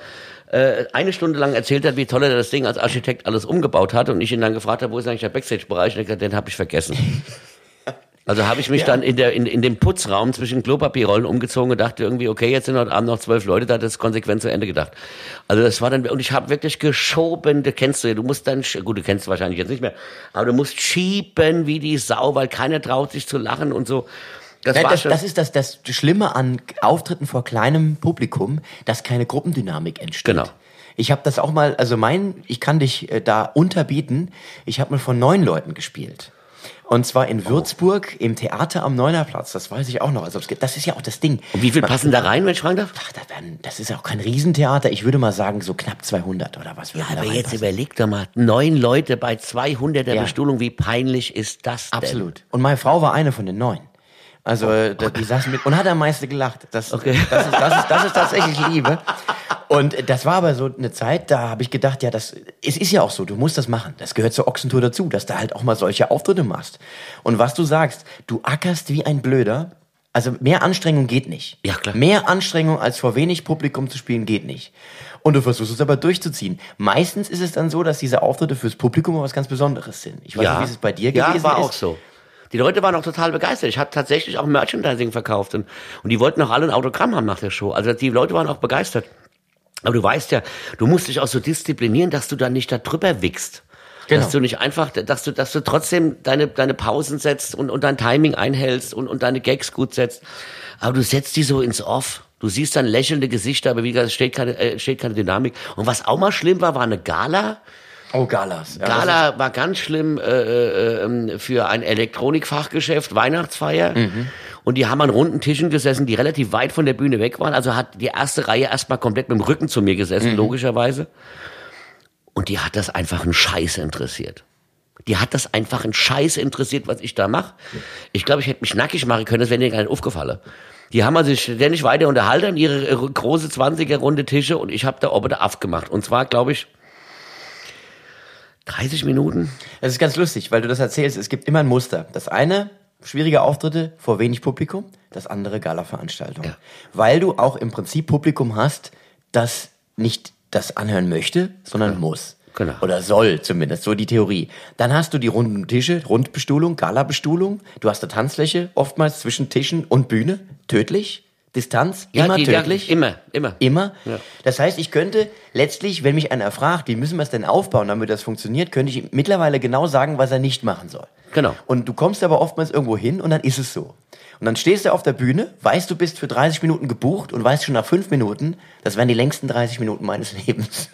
A: äh, eine Stunde lang erzählt hat, wie toll er das Ding als Architekt alles umgebaut hat und ich ihn dann gefragt habe, wo ist eigentlich der Backstage-Bereich und er hat gesagt, den habe ich vergessen. Also habe ich mich dann in, der, in, in dem Putzraum zwischen Klopapierrollen umgezogen und dachte irgendwie, okay, jetzt sind heute Abend noch zwölf Leute da, das ist konsequent zu Ende gedacht. Also das war dann, und ich habe wirklich geschoben, du kennst du, ja, du musst dann, gut, du kennst wahrscheinlich jetzt nicht mehr, aber du musst schieben wie die Sau, weil keiner traut sich zu lachen und so. Das
B: das, das ist das, das Schlimme an Auftritten vor kleinem Publikum, dass keine Gruppendynamik entsteht.
A: Genau.
B: Ich habe das auch mal, also mein, ich kann dich äh, da unterbieten. Ich habe mal von neun Leuten gespielt. Und zwar in Würzburg im Theater am Neunerplatz. Das weiß ich auch noch. Also das ist ja auch das Ding.
A: und wie viel passen da rein, wenn ich fragen darf?
B: Ach, da werden, das ist auch kein Riesentheater. Ich würde mal sagen so knapp 200 oder was. da
A: Aber jetzt überleg doch mal, neun Leute bei 200er
B: Ja.
A: Bestuhlung, wie peinlich ist das denn?
B: Absolut. Und meine Frau war eine von den neun. Also äh, da- die saß mit und hat am meisten gelacht. Das,
A: Okay.
B: das, ist, das, ist, das ist tatsächlich Liebe. Und das war aber so eine Zeit, da habe ich gedacht, ja, das es ist ja auch so, du musst das machen. Das gehört zur Ochsentour dazu, dass du halt auch mal solche Auftritte machst. Und was du sagst, du ackerst wie ein Blöder. Also mehr Anstrengung geht nicht.
A: Ja, klar.
B: Mehr Anstrengung als vor wenig Publikum zu spielen geht nicht. Und du versuchst es aber durchzuziehen. Meistens ist es dann so, dass diese Auftritte fürs Publikum was ganz Besonderes sind. Ich weiß nicht, wie es bei dir
A: ja,
B: gewesen
A: war
B: ist.
A: auch so. Die Leute waren auch total begeistert. Ich habe tatsächlich auch Merchandising verkauft und, und die wollten auch alle ein Autogramm haben nach der Show. Also die Leute waren auch begeistert. Aber du weißt ja, du musst dich auch so disziplinieren, dass du dann nicht da drüber wickst.
B: Genau.
A: Dass du nicht einfach, dass du, dass du trotzdem deine, deine Pausen setzt und, und dein Timing einhältst und, und deine Gags gut setzt. Aber du setzt die so ins Off. Du siehst dann lächelnde Gesichter, aber wie gesagt, es steht keine, äh, steht keine Dynamik. Und was auch mal schlimm war, war eine Gala.
B: Oh, Galas. Ja,
A: Gala war ganz schlimm äh, äh, ähm, für ein Elektronikfachgeschäft, Weihnachtsfeier. Und die haben an runden Tischen gesessen, die relativ weit von der Bühne weg waren. Also hat die erste Reihe erstmal komplett mit dem Rücken zu mir gesessen, logischerweise. Und die hat das einfach einen Scheiß interessiert. Die hat das einfach einen Scheiß interessiert, was ich da mache. Ich glaube, ich hätte mich nackig machen können, das wäre denen gar nicht aufgefallen. Die haben also sich ständig weiter unterhalten an ihre große 20er runde Tische und ich habe da oben der Aff gemacht. Und zwar, glaube ich, 30 Minuten?
B: Das ist ganz lustig, weil du das erzählst. Es gibt immer ein Muster. Das eine, schwierige Auftritte vor wenig Publikum. Das andere, Gala-Veranstaltungen.
A: Ja.
B: Weil du auch im Prinzip Publikum hast, das nicht das anhören möchte, sondern muss.
A: Genau.
B: Oder soll zumindest, so die Theorie. Dann hast du die runden Tische, Rundbestuhlung, Gala-Bestuhlung. Du hast eine Tanzfläche, oftmals zwischen Tischen und Bühne. Tödlich. Distanz, immer
A: die,
B: tödlich.
A: Ja, immer, immer.
B: Immer.
A: Ja.
B: Das heißt, ich könnte letztlich, wenn mich einer fragt, wie müssen wir es denn aufbauen, damit das funktioniert, könnte ich ihm mittlerweile genau sagen, was er nicht machen soll.
A: Genau.
B: Und du kommst aber oftmals irgendwo hin und dann ist es so. Und dann stehst du auf der Bühne, weißt, du bist für 30 Minuten gebucht und weißt schon nach fünf Minuten, das wären die längsten 30 Minuten meines Lebens.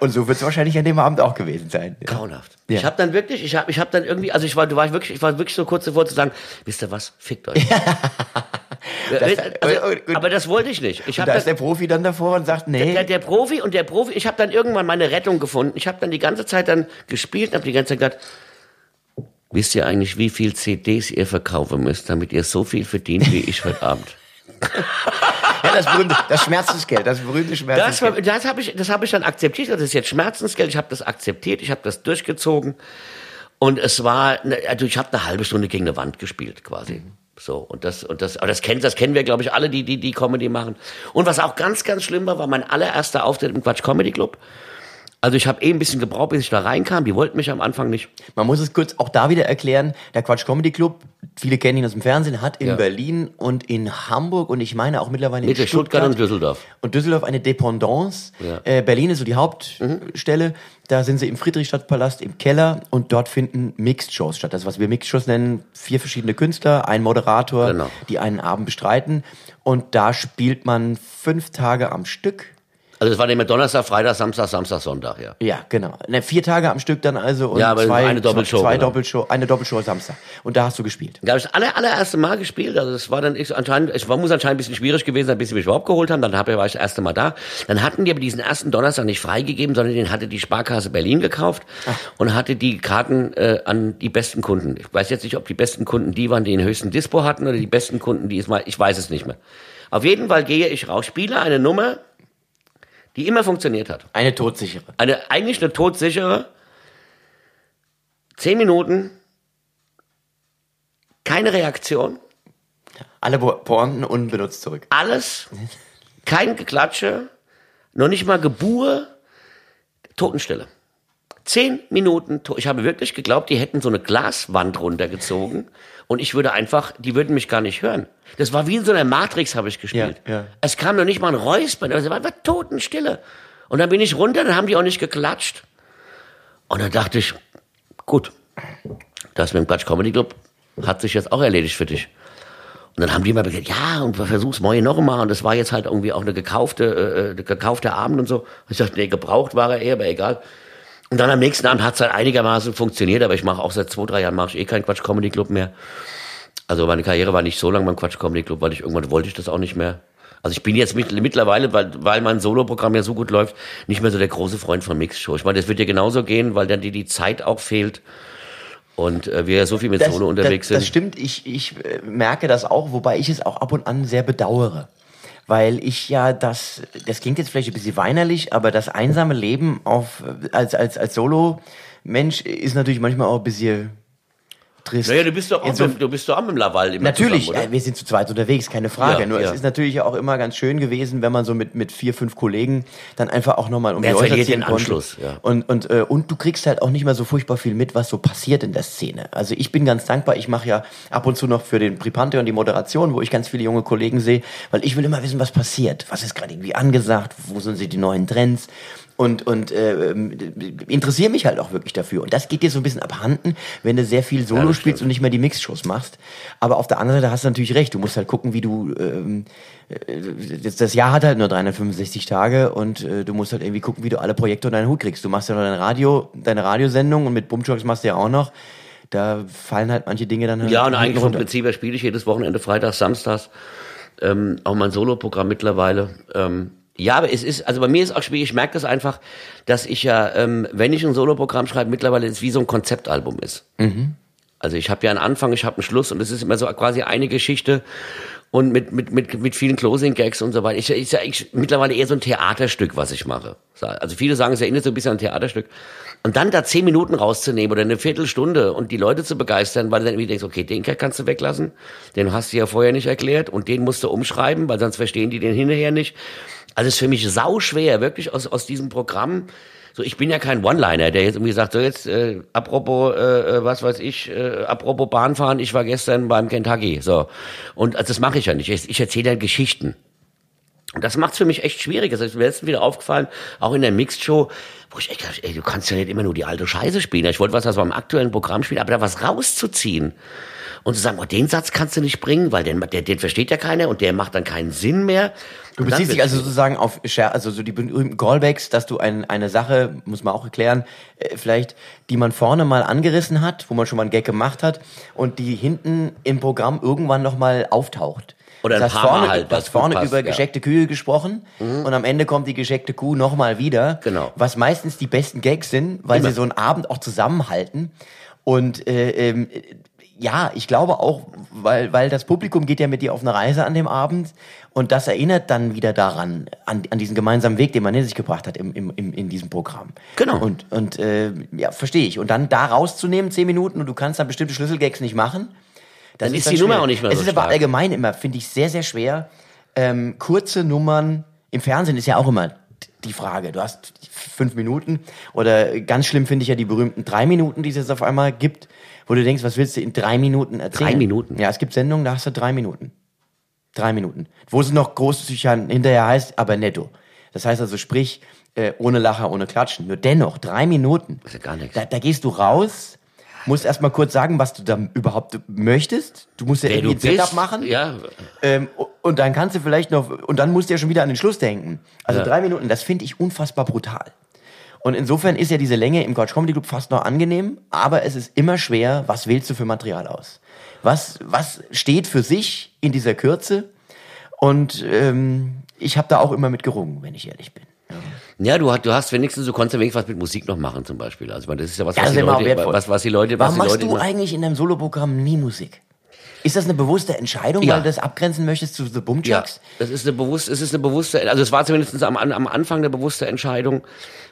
B: und so wird es wahrscheinlich an dem Abend auch gewesen sein. Ja.
A: Grauenhaft.
B: Ja.
A: Ich habe dann wirklich, ich habe ich hab dann irgendwie, also ich war, du war wirklich, ich war wirklich so kurz davor zu sagen, wisst ihr was, fickt euch.
B: Das-
A: also,
B: äh,
A: aber das wollte ich nicht. Ich
B: Und
A: habe
B: da
A: das,
B: ist der Profi dann davor und sagt, nee,
A: der, der Profi und der Profi, ich habe dann irgendwann meine Rettung gefunden. Ich habe dann die ganze Zeit dann gespielt und habe die ganze Zeit gedacht, wisst ihr eigentlich, wie viel CDs ihr verkaufen müsst, damit ihr so viel verdient wie ich heute Abend?
B: ja, das, berühmte, das Schmerzensgeld, das berühmte
A: Das,
B: Schmerzensgeld.
A: war- das habe ich, das habe ich dann akzeptiert. Das ist jetzt Schmerzensgeld. Ich habe das akzeptiert. Ich habe das durchgezogen. Und es war, ne- also ich habe eine halbe Stunde gegen eine Wand gespielt, quasi. So und das und das, aber das kennen, das kennen wir, glaube ich, alle, die die die Comedy machen. Und was auch ganz, ganz schlimm war, war mein allererster Auftritt im Quatsch Comedy Club. Also ich habe eh ein bisschen gebraucht, bis ich da reinkam. Die wollten mich am Anfang nicht.
B: Man muss es kurz auch da wieder erklären. Der Quatsch Comedy Club, viele kennen ihn aus dem Fernsehen, hat in
A: Ja.
B: Berlin und in Hamburg und ich meine auch mittlerweile in
A: Mitte Stuttgart und Düsseldorf.
B: Und Düsseldorf eine Dependance.
A: Ja.
B: Äh, Berlin ist so die Hauptstelle. Da sind sie im Friedrichstadtpalast im Keller und dort finden Mixed-Shows statt. Das, was wir Mixed-Shows nennen, vier verschiedene Künstler, ein Moderator,
A: Genau.
B: die einen Abend bestreiten. Und da spielt man fünf Tage am Stück.
A: Also es war immer Donnerstag, Freitag, Samstag, Samstag, Sonntag, ja.
B: Ja, genau. Ne, vier Tage am Stück dann also und
A: Ja, aber
B: zwei,
A: eine Doppelshow,
B: zwei
A: genau.
B: Doppelshow, eine Doppelshow Samstag. Und da hast du gespielt.
A: Da habe ich das aller, allererste Mal gespielt. Also das war dann ich, anscheinend, es war, muss anscheinend ein bisschen schwierig gewesen sein, bis sie mich überhaupt geholt haben. Dann hab, war ich das erste Mal da. Dann hatten die aber diesen ersten Donnerstag nicht freigegeben, sondern den hatte die Sparkasse Berlin gekauft und hatte die Karten äh, an die besten Kunden. Ich weiß jetzt nicht, ob die besten Kunden die waren, die den höchsten Dispo hatten oder die besten Kunden, die es mal, ich weiß es nicht mehr. Auf jeden Fall gehe ich raus, spiele eine Nummer, die immer funktioniert hat.
B: Eine todsichere.
A: Eine, eigentlich eine todsichere. Zehn Minuten. Keine Reaktion.
B: Alle Po- Pointen unbenutzt zurück.
A: Alles. Kein Geklatsche. Noch nicht mal Gebur. Totenstille. Zehn Minuten. Ich habe wirklich geglaubt, die hätten so eine Glaswand runtergezogen und ich würde einfach, die würden mich gar nicht hören. Das war wie in so einer Matrix, habe ich gespielt.
B: Ja, ja.
A: Es kam noch nicht mal ein Räuspern, es war einfach Totenstille. Und dann bin ich runter, dann haben die auch nicht geklatscht. Und dann dachte ich, gut, das mit dem Quatsch Comedy Club hat sich jetzt auch erledigt für dich. Und dann haben die immer gesagt, ja, und wir versuch's morgen noch mal. Und das war jetzt halt irgendwie auch eine gekaufte, äh, gekaufte Abend und so. Ich dachte, nee, gebraucht war er eher, aber egal. Und dann am nächsten Abend hat's halt einigermaßen funktioniert, aber ich mache auch seit zwei, drei Jahren mache ich eh keinen Quatsch Comedy Club mehr. Also meine Karriere war nicht so lang beim Quatsch Comedy Club, weil ich irgendwann wollte ich das auch nicht mehr. Also ich bin jetzt mit, mittlerweile, weil, weil mein Soloprogramm ja so gut läuft, nicht mehr so der große Freund von Mixshow. Ich meine, das wird dir genauso gehen, weil dann dir die Zeit auch fehlt und äh, wir ja so viel mit Solo unterwegs
B: das, das
A: sind.
B: stimmt, ich, ich äh, merke das auch, wobei ich es auch ab und an sehr bedauere. Weil ich ja das, das klingt jetzt vielleicht ein bisschen weinerlich, aber das einsame Leben auf, als, als, als Solo-Mensch ist natürlich manchmal auch ein bisschen trist.
A: Naja, du bist doch auch, mit, du bist doch auch mit Laval immer
B: Natürlich,
A: zusammen,
B: äh, wir sind zu zweit unterwegs, keine Frage.
A: Ja,
B: Nur
A: ja.
B: es ist natürlich auch immer ganz schön gewesen, wenn man so mit, mit vier, fünf Kollegen dann einfach auch nochmal um
A: Wer
B: die
A: verliert den
B: konnte.
A: Anschluss, ja.
B: Und, und, äh, und du kriegst halt auch nicht mehr so furchtbar viel mit, was so passiert in der Szene. Also ich bin ganz dankbar, ich mache ja ab und zu noch für den Pripante und die Moderation, wo ich ganz viele junge Kollegen sehe, weil ich will immer wissen, was passiert. Was ist gerade irgendwie angesagt, wo sind sie die neuen Trends? Und, und äh, ähm, interessiere mich halt auch wirklich dafür. Und das geht dir so ein bisschen abhanden, wenn du sehr viel Solo
A: das
B: spielst
A: stimmt.
B: und nicht mehr die Mixshows machst. Aber auf der anderen Seite hast du natürlich recht. Du musst halt gucken, wie du. Ähm, äh, das, Jahr hat halt nur 365 Tage und äh, du musst halt irgendwie gucken, wie du alle Projekte unter deinen Hut kriegst. Du machst ja noch dein Radio, deine Radiosendung und mit Bumchucks machst du ja auch noch. Da fallen halt manche Dinge dann halt
A: Ja, und eigentlich vom
B: runter.
A: Prinzip her spiele ich jedes Wochenende, Freitags, Samstags, ähm, auch mein Soloprogramm mittlerweile. Ähm, ja, aber es ist, also bei mir ist auch schwierig, ich merke das einfach, dass ich ja, ähm, wenn ich ein Soloprogramm schreibe, mittlerweile ist wie so ein Konzeptalbum ist. Also ich habe ja einen Anfang, ich habe einen Schluss und es ist immer so quasi eine Geschichte und mit, mit, mit, mit vielen Closing-Gags und so weiter. Ich, ich, eigentlich mittlerweile eher so ein Theaterstück, was ich mache. Also viele sagen, es erinnert so ein bisschen an ein Theaterstück. Und dann da zehn Minuten rauszunehmen oder eine Viertelstunde und die Leute zu begeistern, weil du dann irgendwie denkst, okay, den kannst du weglassen, den hast du ja vorher nicht erklärt und den musst du umschreiben, weil sonst verstehen die den hinterher nicht. Also es ist für mich sau schwer, wirklich aus, aus diesem Programm so, ich bin ja kein One-Liner, der jetzt irgendwie sagt, so jetzt, äh, apropos, äh, äh, was weiß ich, äh, apropos Bahnfahren, ich war gestern beim Kentucky, so. Und also das mache ich ja nicht. Ich, ich erzähle ja Geschichten. Und das macht's für mich echt schwierig. Das ist mir letztens wieder aufgefallen, auch in der Mixed-Show, wo ich echt dachte, ey, du kannst ja nicht immer nur die alte Scheiße spielen. Ich wollte was, was beim aktuellen Programm spielen, aber da was rauszuziehen und zu sagen, oh, den Satz kannst du nicht bringen, weil den, den, den versteht ja keiner und der macht dann keinen Sinn mehr.
B: Du beziehst dich also sozusagen auf also so die berühmten Callbacks, dass du ein, eine Sache, muss man auch erklären, äh, vielleicht, die man vorne mal angerissen hat, wo man schon mal einen Gag gemacht hat und die hinten im Programm irgendwann noch mal auftaucht.
A: Oder
B: das
A: ein paar
B: vorne,
A: Mal halt.
B: Du hast vorne
A: passt,
B: über
A: ja.
B: gescheckte Kühe gesprochen
A: Mhm.
B: und am Ende kommt die gescheckte Kuh nochmal wieder.
A: Genau.
B: Was meistens die besten Gags sind, weil
A: Immer.
B: sie so einen Abend auch zusammenhalten. Und äh, ähm, ja, ich glaube auch, weil, weil das Publikum geht ja mit dir auf eine Reise an dem Abend und das erinnert dann wieder daran, an, an diesen gemeinsamen Weg, den man in sich gebracht hat im, im, im, in diesem Programm.
A: Genau.
B: Und, und äh, ja, verstehe ich. Und dann da rauszunehmen, zehn Minuten, und du kannst dann bestimmte Schlüsselgags nicht machen. Das
A: Dann ist die
B: schwer.
A: Nummer auch nicht mehr
B: Es
A: so
B: ist aber
A: stark.
B: allgemein immer, finde ich, sehr, sehr schwer. Ähm, kurze Nummern im Fernsehen ist ja auch immer die Frage. Du hast fünf Minuten oder ganz schlimm finde ich ja die berühmten drei Minuten, die es jetzt auf einmal gibt, wo du denkst, was willst du in drei Minuten erzählen?
A: Drei Minuten?
B: Ja, es gibt Sendungen, da hast du drei Minuten. Drei Minuten. Wo es noch großzügig hinterher heißt, aber netto. Das heißt also, sprich, äh, ohne Lacher, ohne Klatschen. Nur dennoch, drei Minuten.
A: ist ja gar nichts.
B: Da, da gehst du raus, musst erstmal kurz sagen, was du da überhaupt möchtest. Du musst ja
A: Wer
B: irgendwie ein Setup machen.
A: Ja,
B: Ähm, und dann kannst du vielleicht noch, und dann musst du ja schon wieder an den Schluss denken. Also
A: Ja.
B: drei Minuten, das finde ich unfassbar brutal. Und insofern ist ja diese Länge im Couch Comedy Club fast noch angenehm, aber es ist immer schwer, was wählst du für Material aus? Was, was steht für sich in dieser Kürze? Und ähm, ich habe da auch immer mit gerungen, wenn ich ehrlich bin.
A: ja du, hast, du hast wenigstens, du konntest ja wenigstens was mit Musik noch machen zum Beispiel. Also das ist ja was,
B: Ja,
A: was,
B: das
A: die Leute, was, was die Leute, was
B: Warum
A: die
B: machst
A: Leute
B: du
A: immer-
B: eigentlich in deinem Soloprogramm nie Musik? Ist das eine bewusste Entscheidung,
A: Ja.
B: weil du das abgrenzen möchtest zu The Boom
A: Ja,
B: Chucks?
A: das ist eine bewusste, es ist eine bewusste, also es war zumindest am, am Anfang eine bewusste Entscheidung,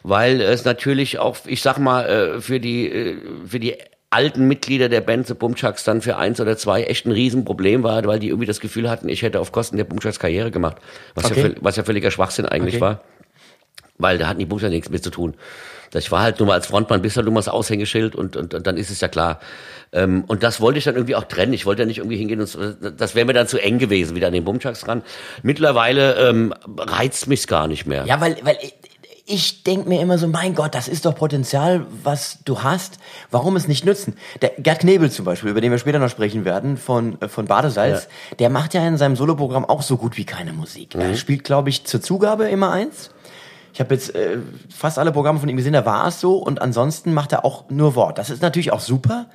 A: weil es natürlich auch, ich sag mal, äh, für die, äh, für die alten Mitglieder der Band The Bumchucks dann für eins oder zwei echt ein Riesenproblem war, weil die irgendwie das Gefühl hatten, ich hätte auf Kosten der Bumchucks Karriere gemacht, was,
B: Okay.
A: ja, völ- was ja völliger Schwachsinn eigentlich
B: Okay.
A: war, weil da hatten die Bumchucks nichts mit zu tun. Ich war halt nur mal als Frontmann, bist halt nur mal das Aushängeschild und, und, und dann ist es ja klar. Ähm, und das wollte ich dann irgendwie auch trennen. Ich wollte ja nicht irgendwie hingehen und das wäre mir dann zu eng gewesen, wieder an den Bumchucks ran. Mittlerweile ähm, reizt mich's gar nicht mehr.
B: Ja, weil, weil ich, denke mir immer so, mein Gott, das ist doch Potenzial, was du hast. Warum es nicht nutzen? Der Gerd Knebel zum Beispiel, über den wir später noch sprechen werden, von, äh, von Badesalz, der macht ja in seinem Soloprogramm auch so gut wie keine Musik.
A: Mhm.
B: Er spielt, glaube ich, zur Zugabe immer eins. Ich habe jetzt äh, fast alle Programme von ihm gesehen, da war es so und ansonsten macht er auch nur Wort. Das ist natürlich auch super.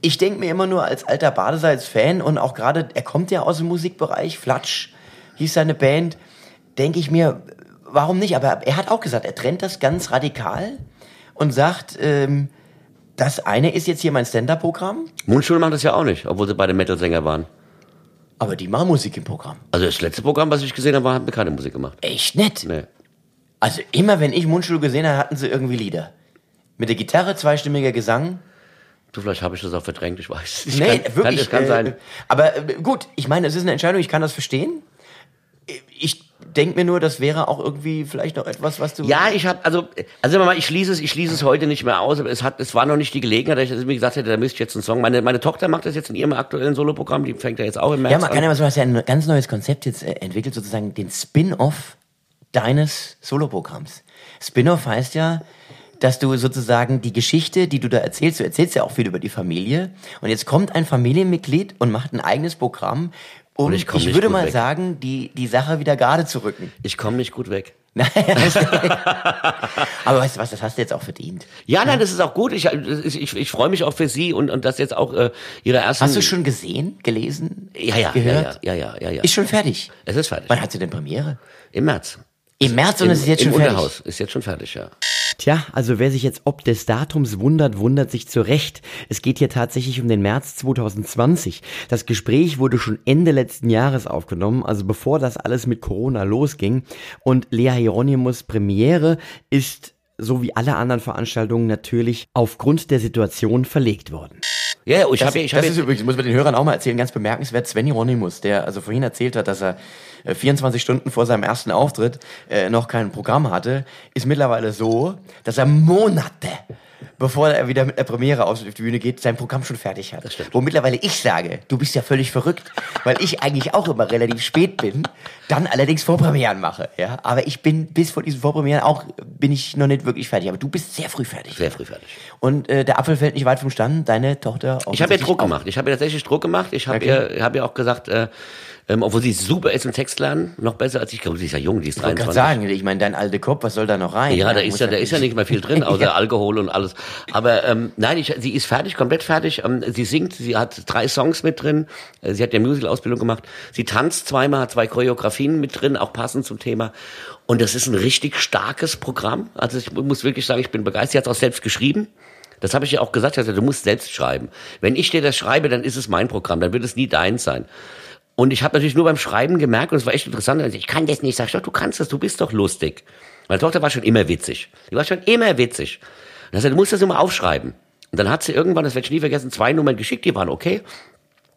B: Ich denke mir immer nur als alter Badesalz-Fan und auch gerade, er kommt ja aus dem Musikbereich, Flatsch hieß seine Band, denke ich mir, warum nicht? Aber er hat auch gesagt, er trennt das ganz radikal und sagt, ähm, das eine ist jetzt hier mein Stand-Up-Programm,
A: Mundschule macht das ja auch nicht, obwohl sie beide Metal-Sänger waren.
B: aber die machen Musik im Programm.
A: Also das letzte Programm, was ich gesehen habe, hat mir keine Musik gemacht.
B: Echt nett.
A: Nee.
B: Also immer, wenn ich Mundschule gesehen habe, hatten sie irgendwie Lieder. Mit der Gitarre, zweistimmiger Gesang.
A: Du, vielleicht habe ich das auch verdrängt, ich weiß. Ich
B: Nee,
A: kann,
B: wirklich.
A: Kann, das kann
B: äh,
A: sein.
B: Aber äh, gut, ich meine, es ist eine Entscheidung, ich kann das verstehen. Ich denke mir nur, das wäre auch irgendwie vielleicht noch etwas, was du.
A: Ja, ich habe also also mal, ich schließe es, ich schließe es heute nicht mehr aus, aber es hat es war noch nicht die Gelegenheit, dass ich das mir gesagt hätte, da müsste ich jetzt einen Song. Meine meine Tochter macht das jetzt in ihrem aktuellen Soloprogramm, die fängt ja jetzt auch im März
B: Ja, man kann
A: an.
B: ja mal so, du hast ja ein ganz neues Konzept jetzt äh, entwickelt, sozusagen den Spin-off deines Soloprogramms. Spin-off heißt ja, dass du sozusagen die Geschichte, die du da erzählst, du erzählst ja auch viel über die Familie, und jetzt kommt ein Familienmitglied und macht ein eigenes Programm, um,
A: Und ich
B: ich, würde mal
A: weg.
B: sagen, die, die Sache wieder gerade zu rücken.
A: Ich komme nicht gut weg.
B: Aber weißt du was, das hast du jetzt auch verdient.
A: Ja, nein, das ist auch gut. Ich, ich, ich freue mich auch für Sie und, und das jetzt auch äh, Ihre ersten.
B: Hast du schon gesehen, gelesen,
A: Ja, ja,
B: gehört?
A: ja, ja, ja, ja, ja.
B: Ist schon fertig.
A: es ist fertig.
B: Wann hat sie denn Premiere?
A: Im März.
B: Im März und es ist jetzt
A: im
B: schon fertig.
A: Unterhaus. Ist jetzt schon fertig, ja.
B: Tja, also wer sich jetzt ob des Datums wundert, wundert sich zu Recht. Es geht hier tatsächlich um den März 2020. Das Gespräch wurde schon Ende letzten Jahres aufgenommen, also bevor das alles mit Corona losging. Und Lea Hieronymus Premiere ist so wie alle anderen Veranstaltungen natürlich aufgrund der Situation verlegt worden.
A: Ja, yeah, ich habe ich
B: hab Das ist übrigens, muss man den Hörern auch mal erzählen, ganz bemerkenswert, Sven Hieronymus, der also vorhin erzählt hat, dass er 24 äh, Stunden vor seinem ersten Auftritt äh, noch kein Programm hatte, ist mittlerweile so, dass er Monate bevor er wieder mit der Premiere auf die Bühne geht, sein Programm schon fertig hat. Wo mittlerweile ich sage, du bist ja völlig verrückt, weil ich eigentlich auch immer relativ spät bin, dann allerdings Vorpremieren mache. Ja? Aber ich bin bis vor diesen Vorpremieren auch, bin ich noch nicht wirklich fertig. Aber du bist sehr früh fertig.
A: Sehr früh fertig.
B: Und äh, der Apfel fällt nicht weit vom Stand, deine Tochter
A: Ich habe ihr Druck gemacht. Ich habe ihr tatsächlich Druck gemacht. Ich habe okay. ihr, hab ihr auch gesagt, äh, ähm, obwohl sie super ist im Text lernen, noch besser als ich. glaube, sie ist ja jung, die ist 23. Ich
B: sagen, ich meine, dein alter Kopf, was soll da noch rein?
A: Ja, da ist ja, da ist ja nicht mehr viel drin, außer ja. Alkohol und alles. Aber ähm, nein, ich, sie ist fertig, komplett fertig. Ähm, sie singt, sie hat drei Songs mit drin. Äh, sie hat ja Musical-Ausbildung gemacht. Sie tanzt zweimal, hat zwei Choreografien mit drin, auch passend zum Thema. Und das ist ein richtig starkes Programm. Also ich muss wirklich sagen, ich bin begeistert. Sie hat es auch selbst geschrieben. Das habe ich ja auch gesagt. Also, du musst selbst schreiben. Wenn ich dir das schreibe, dann ist es mein Programm. Dann wird es nie deins sein. Und ich habe natürlich nur beim Schreiben gemerkt, und es war echt interessant, also ich kann das nicht. Sag ich, doch, du kannst das, du bist doch lustig. Meine Tochter war schon immer witzig. Die war schon immer witzig. Und dann sagte, du musst das immer aufschreiben. Und dann hat sie irgendwann, das werde ich nie vergessen, zwei Nummern geschickt, die waren okay.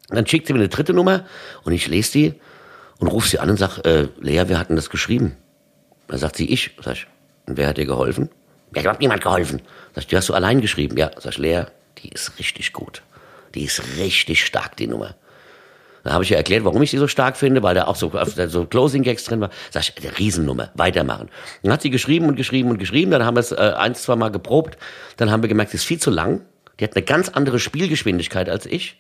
A: Und dann schickt sie mir eine dritte Nummer und ich lese die und rufe sie an und sag, äh, Lea, wir hatten das geschrieben. Dann sagt sie, ich. Sag ich, und wer hat dir geholfen? Ja, ich hat niemand geholfen. Sag ich, die hast du allein geschrieben. Ja, sag ich, Lea, die ist richtig gut. Die ist richtig stark, die Nummer. Dann habe ich ja erklärt, warum ich sie so stark finde, weil da auch so, so Closing Gags drin war. Sag ich, eine Riesennummer, weitermachen. Dann hat sie geschrieben und geschrieben und geschrieben, dann haben wir es äh, ein, zwei Mal geprobt, dann haben wir gemerkt, sie ist viel zu lang. Die hat eine ganz andere Spielgeschwindigkeit als ich.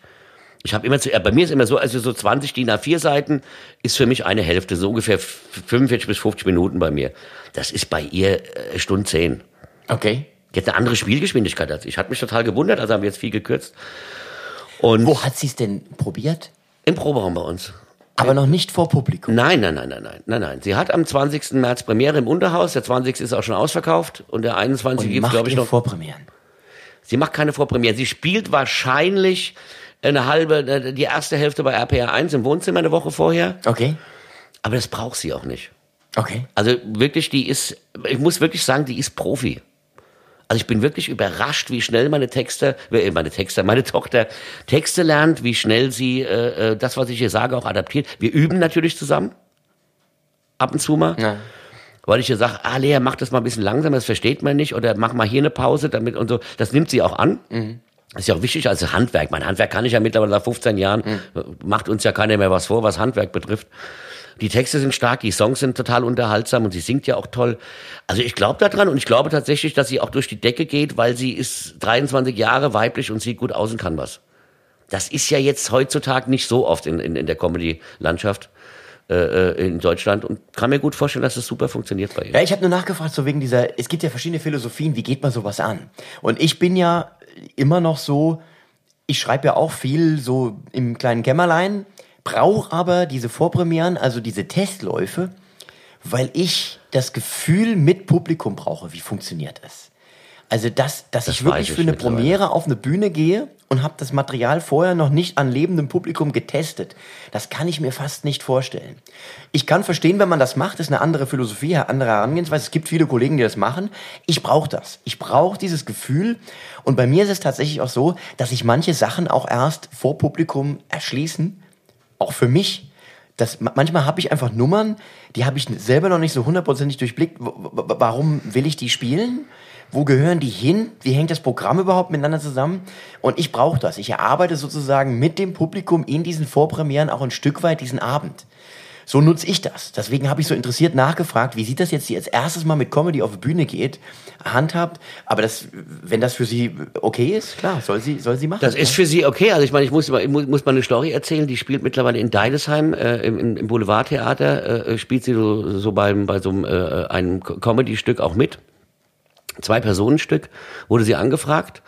A: Ich habe immer zu, äh, bei mir ist immer so, also so 20 DIN A4 Seiten ist für mich eine Hälfte, so ungefähr 45 bis 50 Minuten bei mir. Das ist bei ihr äh, Stunde 10.
B: Okay.
A: Die hat eine andere Spielgeschwindigkeit als ich. Hat mich total gewundert, also haben wir jetzt viel gekürzt. Und
B: Wo hat sie es denn probiert?
A: Im Proberaum bei uns.
B: Aber noch nicht vor Publikum.
A: Nein, nein, nein, nein, nein, nein, nein. Sie hat am 20. März Premiere im Unterhaus. Der 20. ist auch schon ausverkauft und der 21. gibt es, glaube ich, noch.
B: Vorpremieren.
A: Sie macht keine Vorpremieren. Sie spielt wahrscheinlich eine halbe, die erste Hälfte bei RPR 1 im Wohnzimmer eine Woche vorher.
B: Okay.
A: Aber das braucht sie auch nicht.
B: Okay.
A: Also wirklich, die ist, ich muss wirklich sagen, die ist Profi. Also ich bin wirklich überrascht, wie schnell meine Texte, äh, meine Texte, meine Tochter Texte lernt, wie schnell sie äh, äh, das, was ich hier sage, auch adaptiert. Wir üben natürlich zusammen. Ab und zu mal. Ja. Weil ich ihr sage, ah Lea, mach das mal ein bisschen langsamer, das versteht man nicht. Oder mach mal hier eine Pause damit und so. Das nimmt sie auch an. Mhm. Das ist ja auch wichtig als Handwerk. Mein Handwerk kann ich ja mittlerweile nach 15 Jahren. Mhm. Macht uns ja keiner mehr was vor, was Handwerk betrifft. Die Texte sind stark, die Songs sind total unterhaltsam und sie singt ja auch toll. Also ich glaube daran und ich glaube tatsächlich, dass sie auch durch die Decke geht, weil sie ist 23 Jahre weiblich und sieht gut aus und kann was. Das ist ja jetzt heutzutage nicht so oft in, in, in der Comedy-Landschaft äh, äh, in Deutschland und kann mir gut vorstellen, dass es das super funktioniert bei ihr.
B: Ja, ich habe nur nachgefragt, so wegen dieser, es gibt ja verschiedene Philosophien, wie geht man sowas an? Und ich bin ja immer noch so, ich schreibe ja auch viel so im kleinen Kämmerlein brauche aber diese Vorpremieren, also diese Testläufe, weil ich das Gefühl mit Publikum brauche, wie funktioniert es. Also, dass, dass das ich wirklich ich für eine Premiere auf eine Bühne gehe und habe das Material vorher noch nicht an lebendem Publikum getestet. Das kann ich mir fast nicht vorstellen. Ich kann verstehen, wenn man das macht, ist eine andere Philosophie, eine andere Herangehensweise. Es gibt viele Kollegen, die das machen. Ich brauche das. Ich brauche dieses Gefühl. Und bei mir ist es tatsächlich auch so, dass ich manche Sachen auch erst vor Publikum erschließen auch für mich, dass manchmal habe ich einfach Nummern, die habe ich selber noch nicht so hundertprozentig durchblickt. Warum will ich die spielen? Wo gehören die hin? Wie hängt das Programm überhaupt miteinander zusammen? Und ich brauche das. Ich erarbeite sozusagen mit dem Publikum in diesen Vorpremieren auch ein Stück weit diesen Abend. So nutze ich das. Deswegen habe ich so interessiert nachgefragt, wie sieht das jetzt, die als erstes Mal mit Comedy auf die Bühne geht, handhabt. Aber das, wenn das für sie okay ist, klar, soll sie, soll sie machen.
A: Das ist für sie okay. Also ich meine, ich muss, ich muss, muss mal eine Story erzählen. Die spielt mittlerweile in Deidesheim äh, im, im Boulevardtheater, äh, spielt sie so, so beim, bei so einem, äh, einem Comedy-Stück auch mit. Zwei-Personen-Stück wurde sie angefragt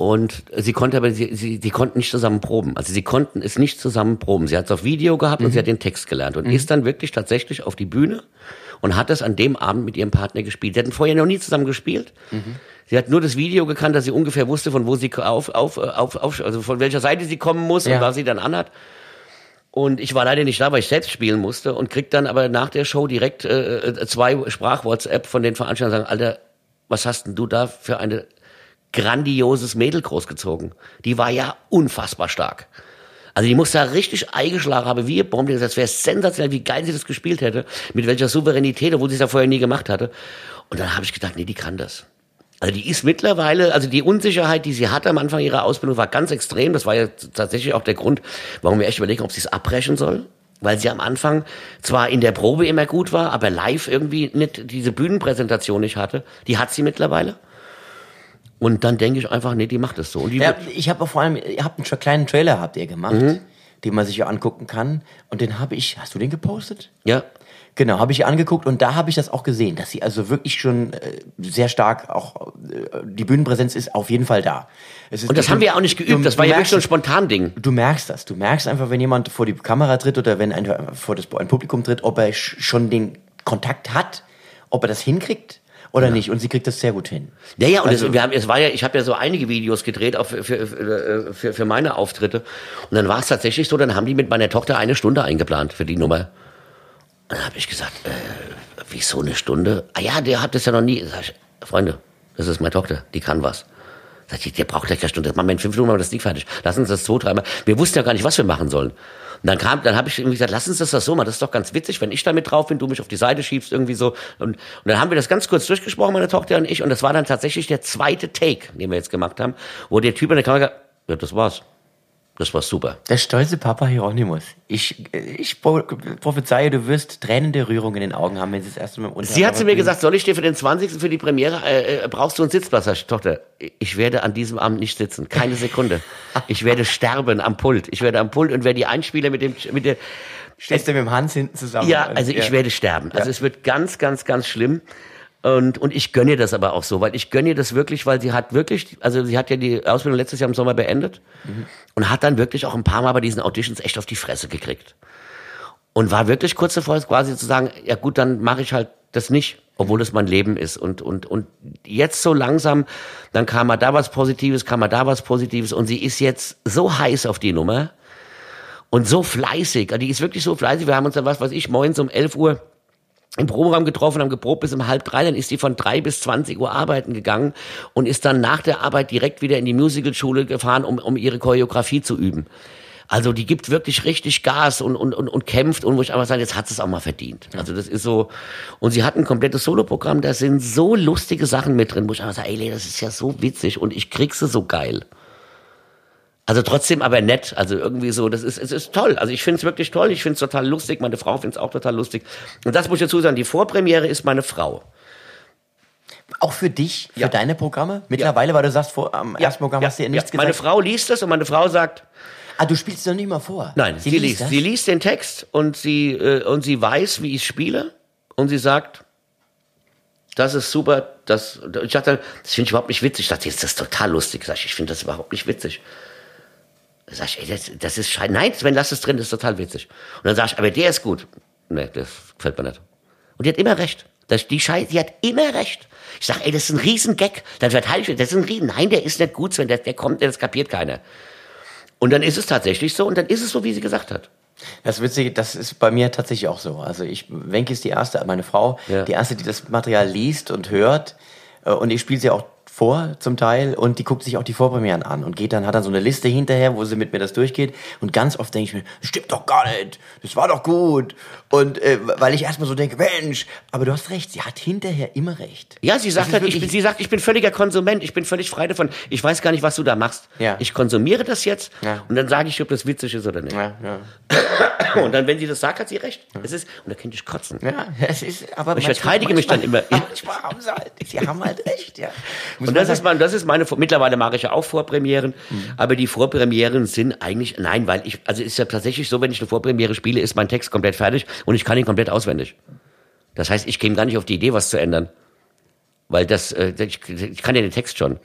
A: und sie konnte aber, sie, sie, sie konnten nicht zusammen proben. Also sie konnten es nicht zusammen proben. Sie hat es auf Video gehabt mhm. und sie hat den Text gelernt und mhm. ist dann wirklich tatsächlich auf die Bühne und hat das an dem Abend mit ihrem Partner gespielt. Sie hatten vorher noch nie zusammen gespielt. Sie hat nur das Video gekannt, dass sie ungefähr wusste, von wo sie auf, auf, auf, auf also von welcher Seite sie kommen muss
B: Ja.
A: und was sie dann anhat. Und ich war leider nicht da, weil ich selbst spielen musste und krieg dann aber nach der Show direkt äh, äh, zwei Sprach-WhatsApp von den Veranstaltern und sagen, Alter, was hast denn du da für eine grandioses Mädel großgezogen? Die war ja unfassbar stark. Also die muss da richtig eingeschlagen haben, wie ihr Bombe, das wäre sensationell, wie geil sie das gespielt hätte, mit welcher Souveränität, obwohl sie es ja vorher nie gemacht hatte. Und dann habe ich gedacht, nee, die kann das. Also die ist mittlerweile, also die Unsicherheit, die sie hatte am Anfang ihrer Ausbildung, war ganz extrem. Das war ja tatsächlich auch der Grund, warum wir echt überlegen, ob sie es abbrechen soll. Weil sie am Anfang zwar in der Probe immer gut war, aber live irgendwie nicht diese Bühnenpräsentation nicht hatte. Die hat sie mittlerweile. Und dann denke ich einfach, nee, die macht es so. Und die
B: Ja, ich habe vor allem, ihr habt einen kleinen Trailer habt ihr gemacht,
A: Mhm.
B: den man sich ja angucken kann. Und den habe ich, hast du den gepostet?
A: ja,
B: Genau, habe ich angeguckt und da habe ich das auch gesehen, dass sie also wirklich schon äh, sehr stark auch äh, die Bühnenpräsenz ist auf jeden Fall da.
A: Und das
B: du-
A: haben wir ja auch nicht
B: du-
A: geübt. Das
B: du
A: war ja wirklich so ein
B: es-
A: Spontan-Ding.
B: Du merkst das. Du merkst einfach, wenn jemand vor die Kamera tritt oder wenn ein, vor das ein Publikum tritt, ob er sch- schon den Kontakt hat, ob er das hinkriegt oder nicht. Und sie kriegt das sehr gut hin.
A: Ja, ja, und
B: Also-
A: es, wir haben, es war ja, ich habe ja so einige Videos gedreht auch für, für, für, für, für meine Auftritte. Und dann war es tatsächlich so, dann haben die mit meiner Tochter eine Stunde eingeplant für die Nummer. Und dann habe ich gesagt, äh, wieso eine Stunde? Ah ja, der hat das ja noch nie. Sag ich, Freunde, das ist meine Tochter, die kann was. Sag ich, der braucht gleich eine Stunde. Machen wir in fünf Minuten, machen wir das nicht fertig. Lass uns das zwei, dreimal. Wir wussten ja gar nicht, was wir machen sollen. Und dann kam, dann habe ich irgendwie gesagt, lass uns das, das so machen. Das ist doch ganz witzig, wenn ich da mit drauf bin, du mich auf die Seite schiebst, irgendwie so. Und, und dann haben wir das ganz kurz durchgesprochen, meine Tochter und ich. Und das war dann tatsächlich der zweite Take, den wir jetzt gemacht haben, wo der Typ an der Kamera ja, das war's. Das war super.
B: Der stolze Papa Hieronymus. Ich, ich pro- prophezeie, du wirst Tränen der Rührung in den Augen haben, wenn sie das erste Mal im
A: Sie hat zu mir gesagt, soll ich dir für den 20. für die Premiere, äh, äh, brauchst du einen Sitzplatz? Sag ich, Tochter, ich werde an diesem Abend nicht sitzen. Keine Sekunde. Ich werde sterben am Pult. Ich werde am Pult und werde die Einspieler mit dem, mit der,
B: Stehst du mit dem Hans hinten zusammen?
A: ja, also ich
B: Ja.
A: werde sterben. Also
B: Ja.
A: es wird ganz, ganz, ganz schlimm. Und, und ich gönne ihr das aber auch so, weil ich gönne ihr das wirklich, weil sie hat wirklich, also sie hat ja die Ausbildung letztes Jahr im Sommer beendet und hat dann wirklich auch ein paar Mal bei diesen Auditions echt auf die Fresse gekriegt. Und war wirklich kurz davor, quasi zu sagen, ja gut, dann mache ich halt das nicht, obwohl das mein Leben ist. Und, und, und jetzt so langsam, dann kam mal da was Positives, kam mal da was Positives und sie ist jetzt so heiß auf die Nummer und so fleißig. Also die ist wirklich so fleißig. Wir haben uns dann, was weiß ich, morgens um 11 Uhr im Proberaum getroffen, haben geprobt bis um halb drei, dann ist sie von drei bis 20 Uhr arbeiten gegangen und ist dann nach der Arbeit direkt wieder in die Musicalschule gefahren, um, um ihre Choreografie zu üben. Also die gibt wirklich richtig Gas und, und, und, und kämpft und wo ich einfach sage, jetzt hat sie es auch mal verdient. Also das ist so, und sie hat ein komplettes Soloprogramm, da sind so lustige Sachen mit drin, wo ich einfach sage, ey, das ist ja so witzig und ich krieg sie so geil. Also trotzdem aber nett. Also irgendwie so, das ist, es ist toll. Also ich finde es wirklich toll. Ich finde es total lustig. Meine Frau findet es auch total lustig. Und das muss ich dazu sagen, die Vorpremiere ist meine Frau.
B: Auch für dich, für
A: Ja.
B: deine Programme? Mittlerweile, weil du sagst, vor, am ersten Programm hast du ja nichts
A: Meine
B: gesagt.
A: Frau liest das und meine Frau sagt,
B: Ah, du spielst es doch nicht mal vor.
A: nein, sie, liest.
B: das?
A: Sie liest den Text und sie, äh, und sie weiß, wie ich spiele. Und sie sagt, das ist super. Das, ich dachte, das finde ich überhaupt nicht witzig. Ich dachte, jetzt ist das total lustig. Ich, ich finde das überhaupt nicht witzig. Sag ich, ey, das, das ist scheiße. Nein, Sven, lass es drin, das ist total witzig. Und dann sag ich, aber der ist gut. Nee, das gefällt mir nicht. Und die hat immer recht. Das, die Scheiße, die hat immer recht. Ich sag, ey, das ist ein Riesengag. Dann verteidige ich, das ist ein Riesen. Nein, der ist nicht gut, Sven, der, der kommt, das kapiert keiner. Und dann ist es tatsächlich so und dann ist es so, wie sie gesagt hat.
B: Das Witzige, das ist bei mir tatsächlich auch so. Also ich, Wenke ist die erste, meine Frau,
A: Ja.
B: die erste, die das Material liest und hört. Äh, Und ich spiele sie auch vor zum Teil und die guckt sich auch die Vorpremieren an und geht dann, hat dann so eine Liste hinterher, wo sie mit mir das durchgeht. Und ganz oft denke ich mir, das stimmt doch gar nicht, das war doch gut. Und äh, weil ich erstmal so denke, Mensch, aber du hast recht, sie hat hinterher immer recht.
A: Ja, sie sagt halt, ich, bin- sie sagt, ich bin völliger Konsument, ich bin völlig frei davon. Ich weiß gar nicht, was du da machst.
B: Ja.
A: Ich konsumiere das jetzt
B: Ja.
A: und dann sage ich, ob das witzig ist oder nicht.
B: Ja, ja.
A: Und dann, wenn sie das sagt, hat sie recht. Es ist, und da könnte ich kotzen.
B: Ja, es ist, aber
A: Ich verteidige mich dann immer.
B: Manchmal haben sie halt, sie haben halt recht, ja.
A: Und das ist, mein, das ist meine, mittlerweile mache ich ja auch Vorpremieren, aber die Vorpremieren sind eigentlich, nein, weil ich, also ist ja tatsächlich so, wenn ich eine Vorpremiere spiele, ist mein Text komplett fertig und ich kann ihn komplett auswendig. Das heißt, ich käme gar nicht auf die Idee, was zu ändern. Weil das, äh, ich, ich kann ja den Text schon.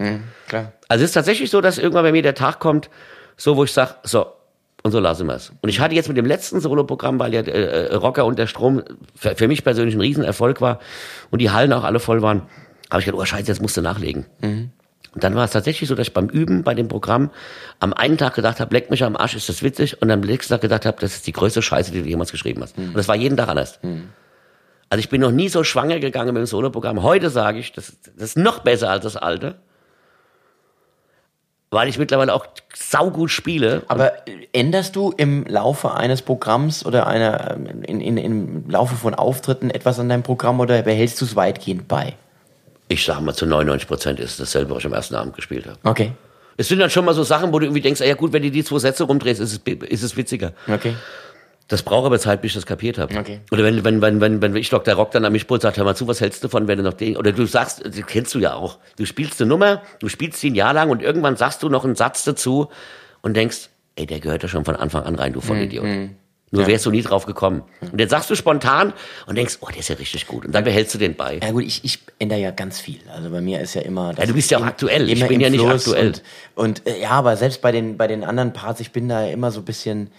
B: klar.
A: Also es ist tatsächlich so, dass irgendwann bei mir der Tag kommt, so wo ich sage, so, Und so lassen wir es. Und ich hatte jetzt mit dem letzten Soloprogramm, weil ja äh, äh, Rocker und der Strom für, für mich persönlich ein Riesenerfolg war und die Hallen auch alle voll waren, habe ich gedacht, oh scheiße, jetzt musst du nachlegen. Und dann war es tatsächlich so, dass ich beim Üben bei dem Programm am einen Tag gedacht habe, leck mich am Arsch, ist das witzig? Und am nächsten Tag gedacht habe, das ist die größte Scheiße, die du jemals geschrieben hast. Und das war jeden Tag anders. Also ich bin noch nie so schwanger gegangen mit dem Soloprogramm. Heute sage ich, das, das ist noch besser als das alte. Weil ich mittlerweile auch saugut spiele.
B: Aber änderst du im Laufe eines Programms oder einer, ähm, in, in, im Laufe von Auftritten etwas an deinem Programm oder behältst du es weitgehend bei?
A: Ich sag mal, zu 99 Prozent ist es dasselbe, was ich am ersten Abend gespielt habe.
B: Okay.
A: Es sind dann schon mal so Sachen, wo du irgendwie denkst, ah ja gut, wenn du die zwei Sätze rumdrehst, ist es, ist es witziger.
B: Okay.
A: Das braucht aber Zeit, bis ich das kapiert habe.
B: Okay.
A: Oder wenn, wenn, wenn, wenn, wenn ich Dr. Rock dann am Mischpult sagt, hör mal zu, was hältst du von, wenn du noch den, oder du sagst, das kennst du ja auch, du spielst eine Nummer, du spielst sie ein Jahr lang und irgendwann sagst du noch einen Satz dazu und denkst, ey, der gehört ja schon von Anfang an rein, du Vollidiot. Nur wärst du nie drauf gekommen. Und jetzt sagst du spontan und denkst, oh, der ist ja richtig gut. Und dann behältst du den bei.
B: Ja gut, ich, ich ändere ja ganz viel. Also bei mir ist ja immer...
A: Ja, du bist ja auch aktuell. Ich bin ja nicht
B: Fluss
A: aktuell.
B: Und, und äh, ja, aber selbst bei den, bei den anderen Parts, ich bin da immer so ein bisschen...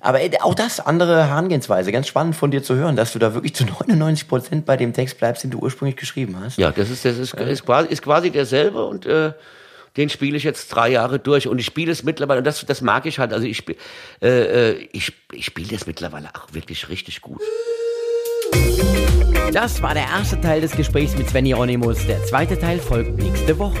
B: Aber äh, auch das, andere Herangehensweise, ganz spannend von dir zu hören, dass du da wirklich zu 99 Prozent bei dem Text bleibst, den du ursprünglich geschrieben hast.
A: Ja, das ist, das ist, ist, quasi, ist quasi derselbe und äh, den spiele ich jetzt drei Jahre durch und ich spiele es mittlerweile und das, das mag ich halt. Also ich, spiel- äh, äh, ich, ich spiele das mittlerweile auch wirklich richtig gut.
C: Das war der erste Teil des Gesprächs mit Sven Hieronymus. Der zweite Teil folgt nächste Woche.